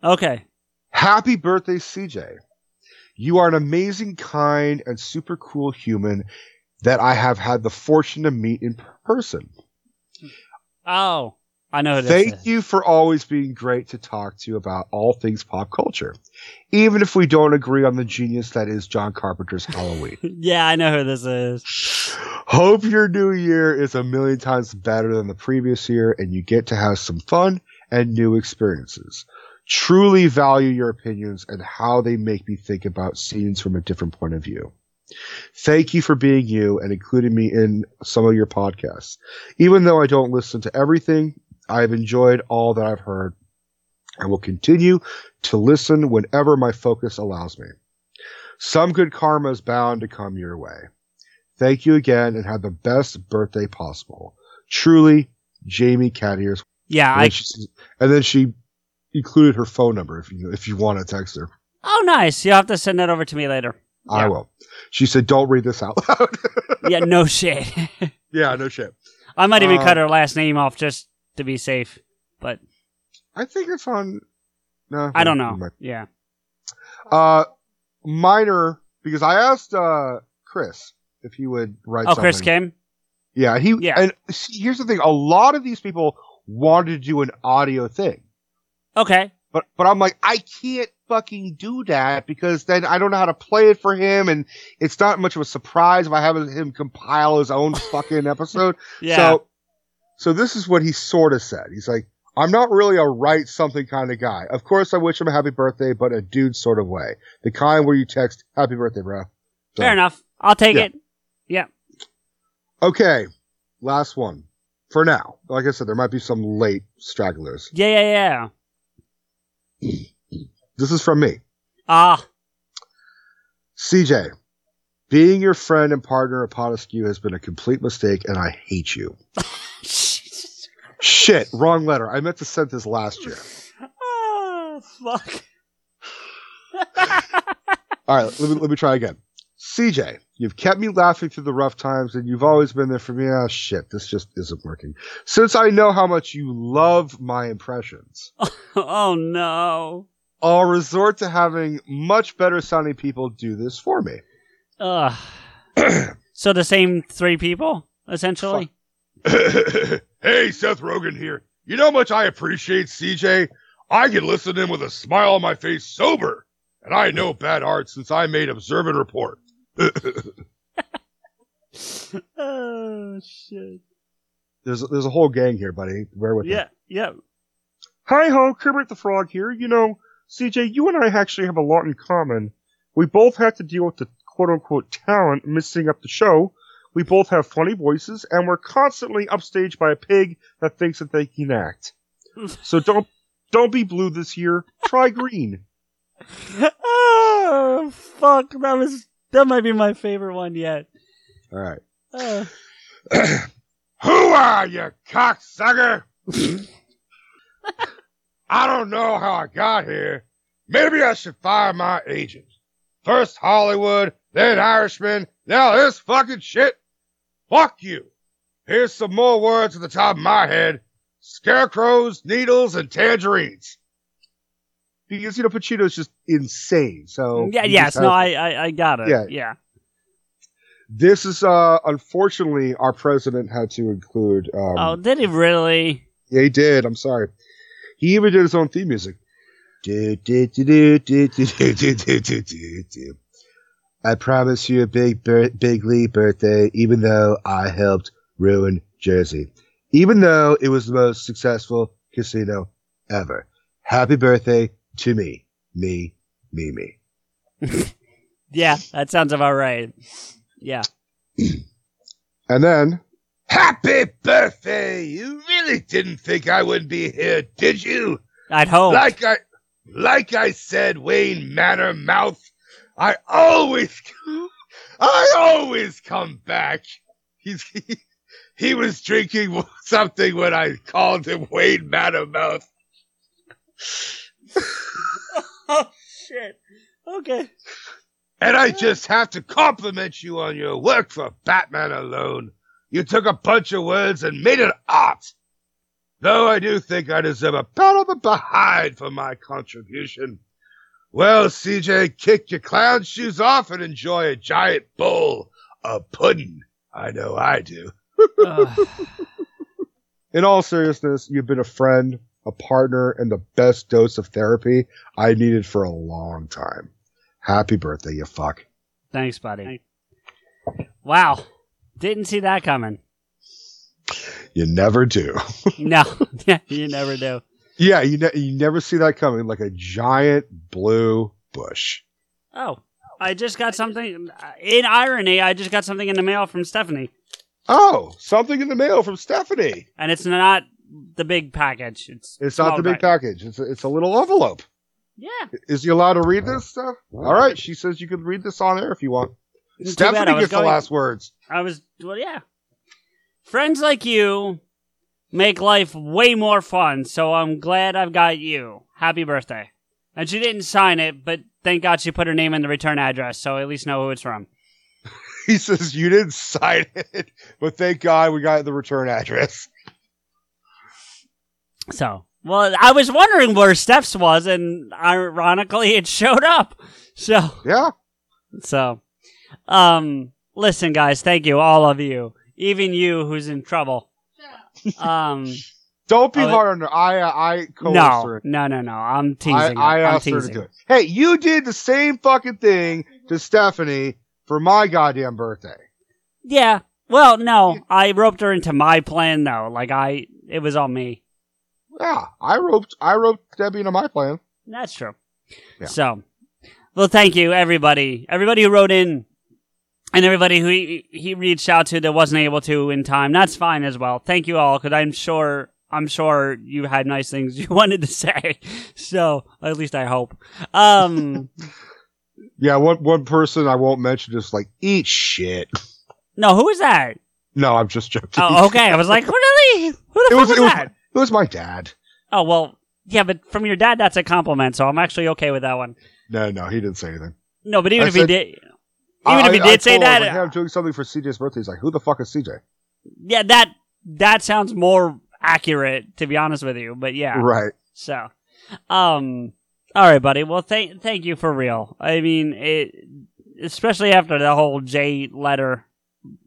Okay. Happy birthday, CJ. You are an amazing, kind, and super cool human that I have had the fortune to meet in person. Oh, I know Thank is. you for always being great to talk to about all things pop culture, even if we don't agree on the genius that is John Carpenter's Halloween. Yeah, I know who this is. Hope your new year is a million times better than the previous year and you get to have some fun and new experiences. Truly value your opinions and how they make me think about scenes from a different point of view. Thank you for being you and including me in some of your podcasts. Even though I don't listen to everything, I've enjoyed all that I've heard and will continue to listen whenever my focus allows me. Some good karma is bound to come your way. Thank you again and have the best birthday possible. Truly, Jamie Cattiers. Yeah, and I. then, she, and then she included her phone number if you if you want to text her. Oh, nice. You'll have to send that over to me later. I will. She said, "Don't read this out loud." Yeah, no shit. yeah, no shit. I might even Uh, cut her last name off just to be safe, but I think it's on. No, I don't know. Yeah. Uh, minor because I asked uh Chris if he would write. Oh, Chris came. Yeah, he. Yeah. And here's the thing: a lot of these people wanted to do an audio thing, Okay. but but I'm like, I can't fucking do that because then I don't know how to play it for him, and it's not much of a surprise if I have him compile his own fucking episode. Yeah. So, so this is what he sort of said. He's like, I'm not really a write something kind of guy. Of course, I wish him a happy birthday, but a dude sort of way, the kind where you text "Happy birthday, bro." So- Fair enough. I'll take Yeah. it. Yeah. Okay, last one for now. Like I said, there might be some late stragglers. Yeah, yeah, yeah. This is from me, Ah, CJ. Being your friend and partner at Potaskew has been a complete mistake, and I hate you. Shit, wrong letter. I meant to send this last year. oh, fuck. All right, let me, let me try again. CJ, you've kept me laughing through the rough times and you've always been there for me. Ah, shit, this just isn't working. Since I know how much you love my impressions, oh no. I'll resort to having much better sounding people do this for me. Ugh. so the same three people, essentially. hey, Seth Rogen here. You know how much I appreciate CJ? I can listen to him with a smile on my face sober. And I know bad art since I made Observe and Report. oh shit. There's, there's a whole gang here, buddy. Bear with me. Yeah, yeah. Hi ho, Kermit the Frog here. You know, CJ, you and I actually have a lot in common. We both have to deal with the quote unquote talent missing up the show. We both have funny voices, and we're constantly upstaged by a pig that thinks that they can act. So don't don't be blue this year. Try green. oh fuck! That was that might be my favorite one yet. All right. Uh, Who are you, cocksucker? I don't know how I got here. Maybe I should fire my agent. First Hollywood, then Irishman, now this fucking shit. Fuck you. Here's some more words at the top of my head. Scarecrows, needles, and tangerines. Because, you know, Pacino's just insane. So. yeah, yes, just no, I, I, I got it. Yeah. yeah. This is, uh, unfortunately, our president had to include, um, Oh, did he really? Yeah, he did. I'm sorry. He even did his own theme music. I promise you a big, big league birthday, even though I helped ruin Jersey. Even though it was the most successful casino ever. Happy birthday to me. Me, me, me. Yeah, that sounds about right. Yeah. And then, Happy birthday! You really didn't think I would be here, did you? I'd hope. Like I, like I said, Wayne Manor Mouth, I always, I always come back. He's, he, he was drinking something when I called him Wayne Manor Mouth. oh, shit. Okay. And I just have to compliment you on your work for Batman alone. You took a bunch of words and made it art. Though I do think I deserve a pat on the behind for my contribution. Well, CJ, kick your clown shoes off and enjoy a giant bowl of pudding. I know I do. In all seriousness, you've been a friend, a partner, and the best dose of therapy I needed for a long time. Happy birthday, you fuck. Thanks, buddy. Wow. Didn't see that coming. You never do. No, you never do. Yeah, you ne- you never see that coming like a giant blue bush. Oh, I just got something. Uh, in irony, I just got something in the mail from Stephanie. Oh, something in the mail from Stephanie. And it's not the big package. It's It's not the big package. It's a, it's a little envelope. Yeah. Is he allowed to read this stuff? All right. She says you can read this on air if you want. Too bad, Stephanie I was gets the going- last words. I was well, yeah. Friends like you make life way more fun, so I'm glad I've got you. Happy birthday. And she didn't sign it, but thank God she put her name in the return address, so I at least know who it's from. He says you didn't sign it, but thank God we got the return address. So, well, I was wondering where Steph's was, and ironically, it showed up. So, yeah. So, um, listen, guys, thank you, all of you, even you who's in trouble. Um, Don't be hard on her. I I no, her. no, no, no. I'm teasing. I her. I'm asked her to do it. Hey, you did the same fucking thing to Stephanie for my goddamn birthday. Yeah. Well, no, I roped her into my plan though. Like I, it was on me. Yeah, I roped I roped Debbie into my plan. That's true. Yeah. So, well, thank you, everybody. Everybody who wrote in, and everybody who he, he reached out to that wasn't able to in time. That's fine as well. Thank you all, because I'm sure I'm sure you had nice things you wanted to say. So, at least I hope. Um, Yeah, one one person I won't mention is like eat shit. no, who is that? No, I'm just joking. Oh, okay. I was like, really? Who the it fuck was, was, it was that? it was my dad. Oh well, yeah, but from your dad, that's a compliment. So I'm actually okay with that one. No, no, he didn't say anything. No, but even I if he did, even I- if he did say told him, that, hey, I'm doing something for CJ's birthday. He's like, who the fuck is CJ? yeah, that that sounds more accurate to be honest with you. But yeah, Right. So, um, all right, buddy. Well, thank thank you for real. I mean, it especially after the whole J letter.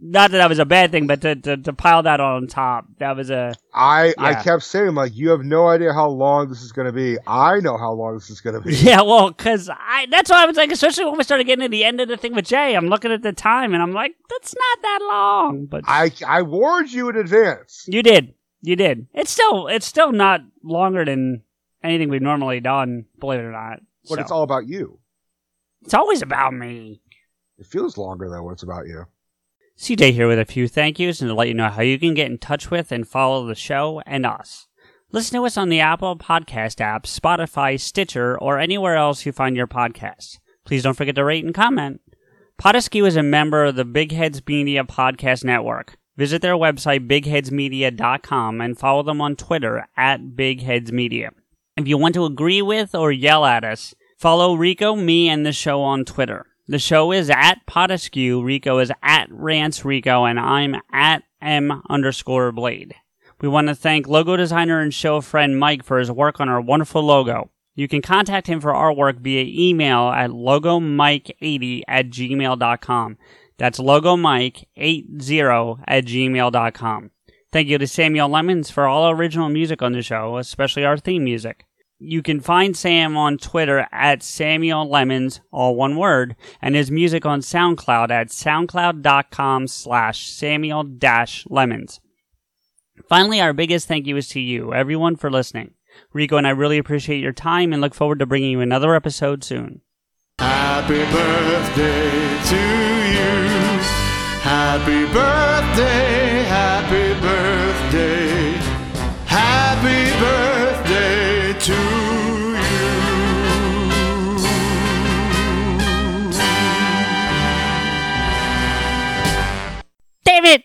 Not that that was a bad thing, but to to, to pile that on top, that was a I I Yeah. kept saying like, you have no idea how long this is going to be. I know how long this is going to be. yeah. Well, because I that's why I was like, especially when we started getting to the end of the thing with Jay, I'm looking at the time and I'm like, that's not that long. But I I warned you in advance. you did, you did. It's still it's still not longer than anything we've normally done. Believe it or not. But So, it's all about you. it's always about me. It feels longer though when it's about you. CJ here with a few thank yous and to let you know how you can get in touch with and follow the show and us. Listen to us on the Apple Podcast app, Spotify, Stitcher, or anywhere else you find your podcasts. Please don't forget to rate and comment. Potaskew is a member of the Big Heads Media Podcast Network. Visit their website, bigheadsmedia.com, and follow them on Twitter at bigheadsmedia. If you want to agree with or yell at us, follow Rico, me, and the show on Twitter. The show is at Potaskew, Rico is at Rance Rico, and I'm at M underscore Blade. We want to thank logo designer and show friend Mike for his work on our wonderful logo. You can contact him for artwork via email at logomike80 at gmail.com. That's logomike80 at gmail.com. Thank you to Samuel Lemons for all original music on the show, especially our theme music. You can find Sam on Twitter at Samuel Lemons, all one word, and his music on SoundCloud at soundcloud.com slash Samuel dash Lemons. Finally, our biggest thank you is to you, everyone, for listening. Rico and I really appreciate your time and look forward to bringing you another episode soon. Happy birthday to you. Happy birthday, happy birthday. To you. David!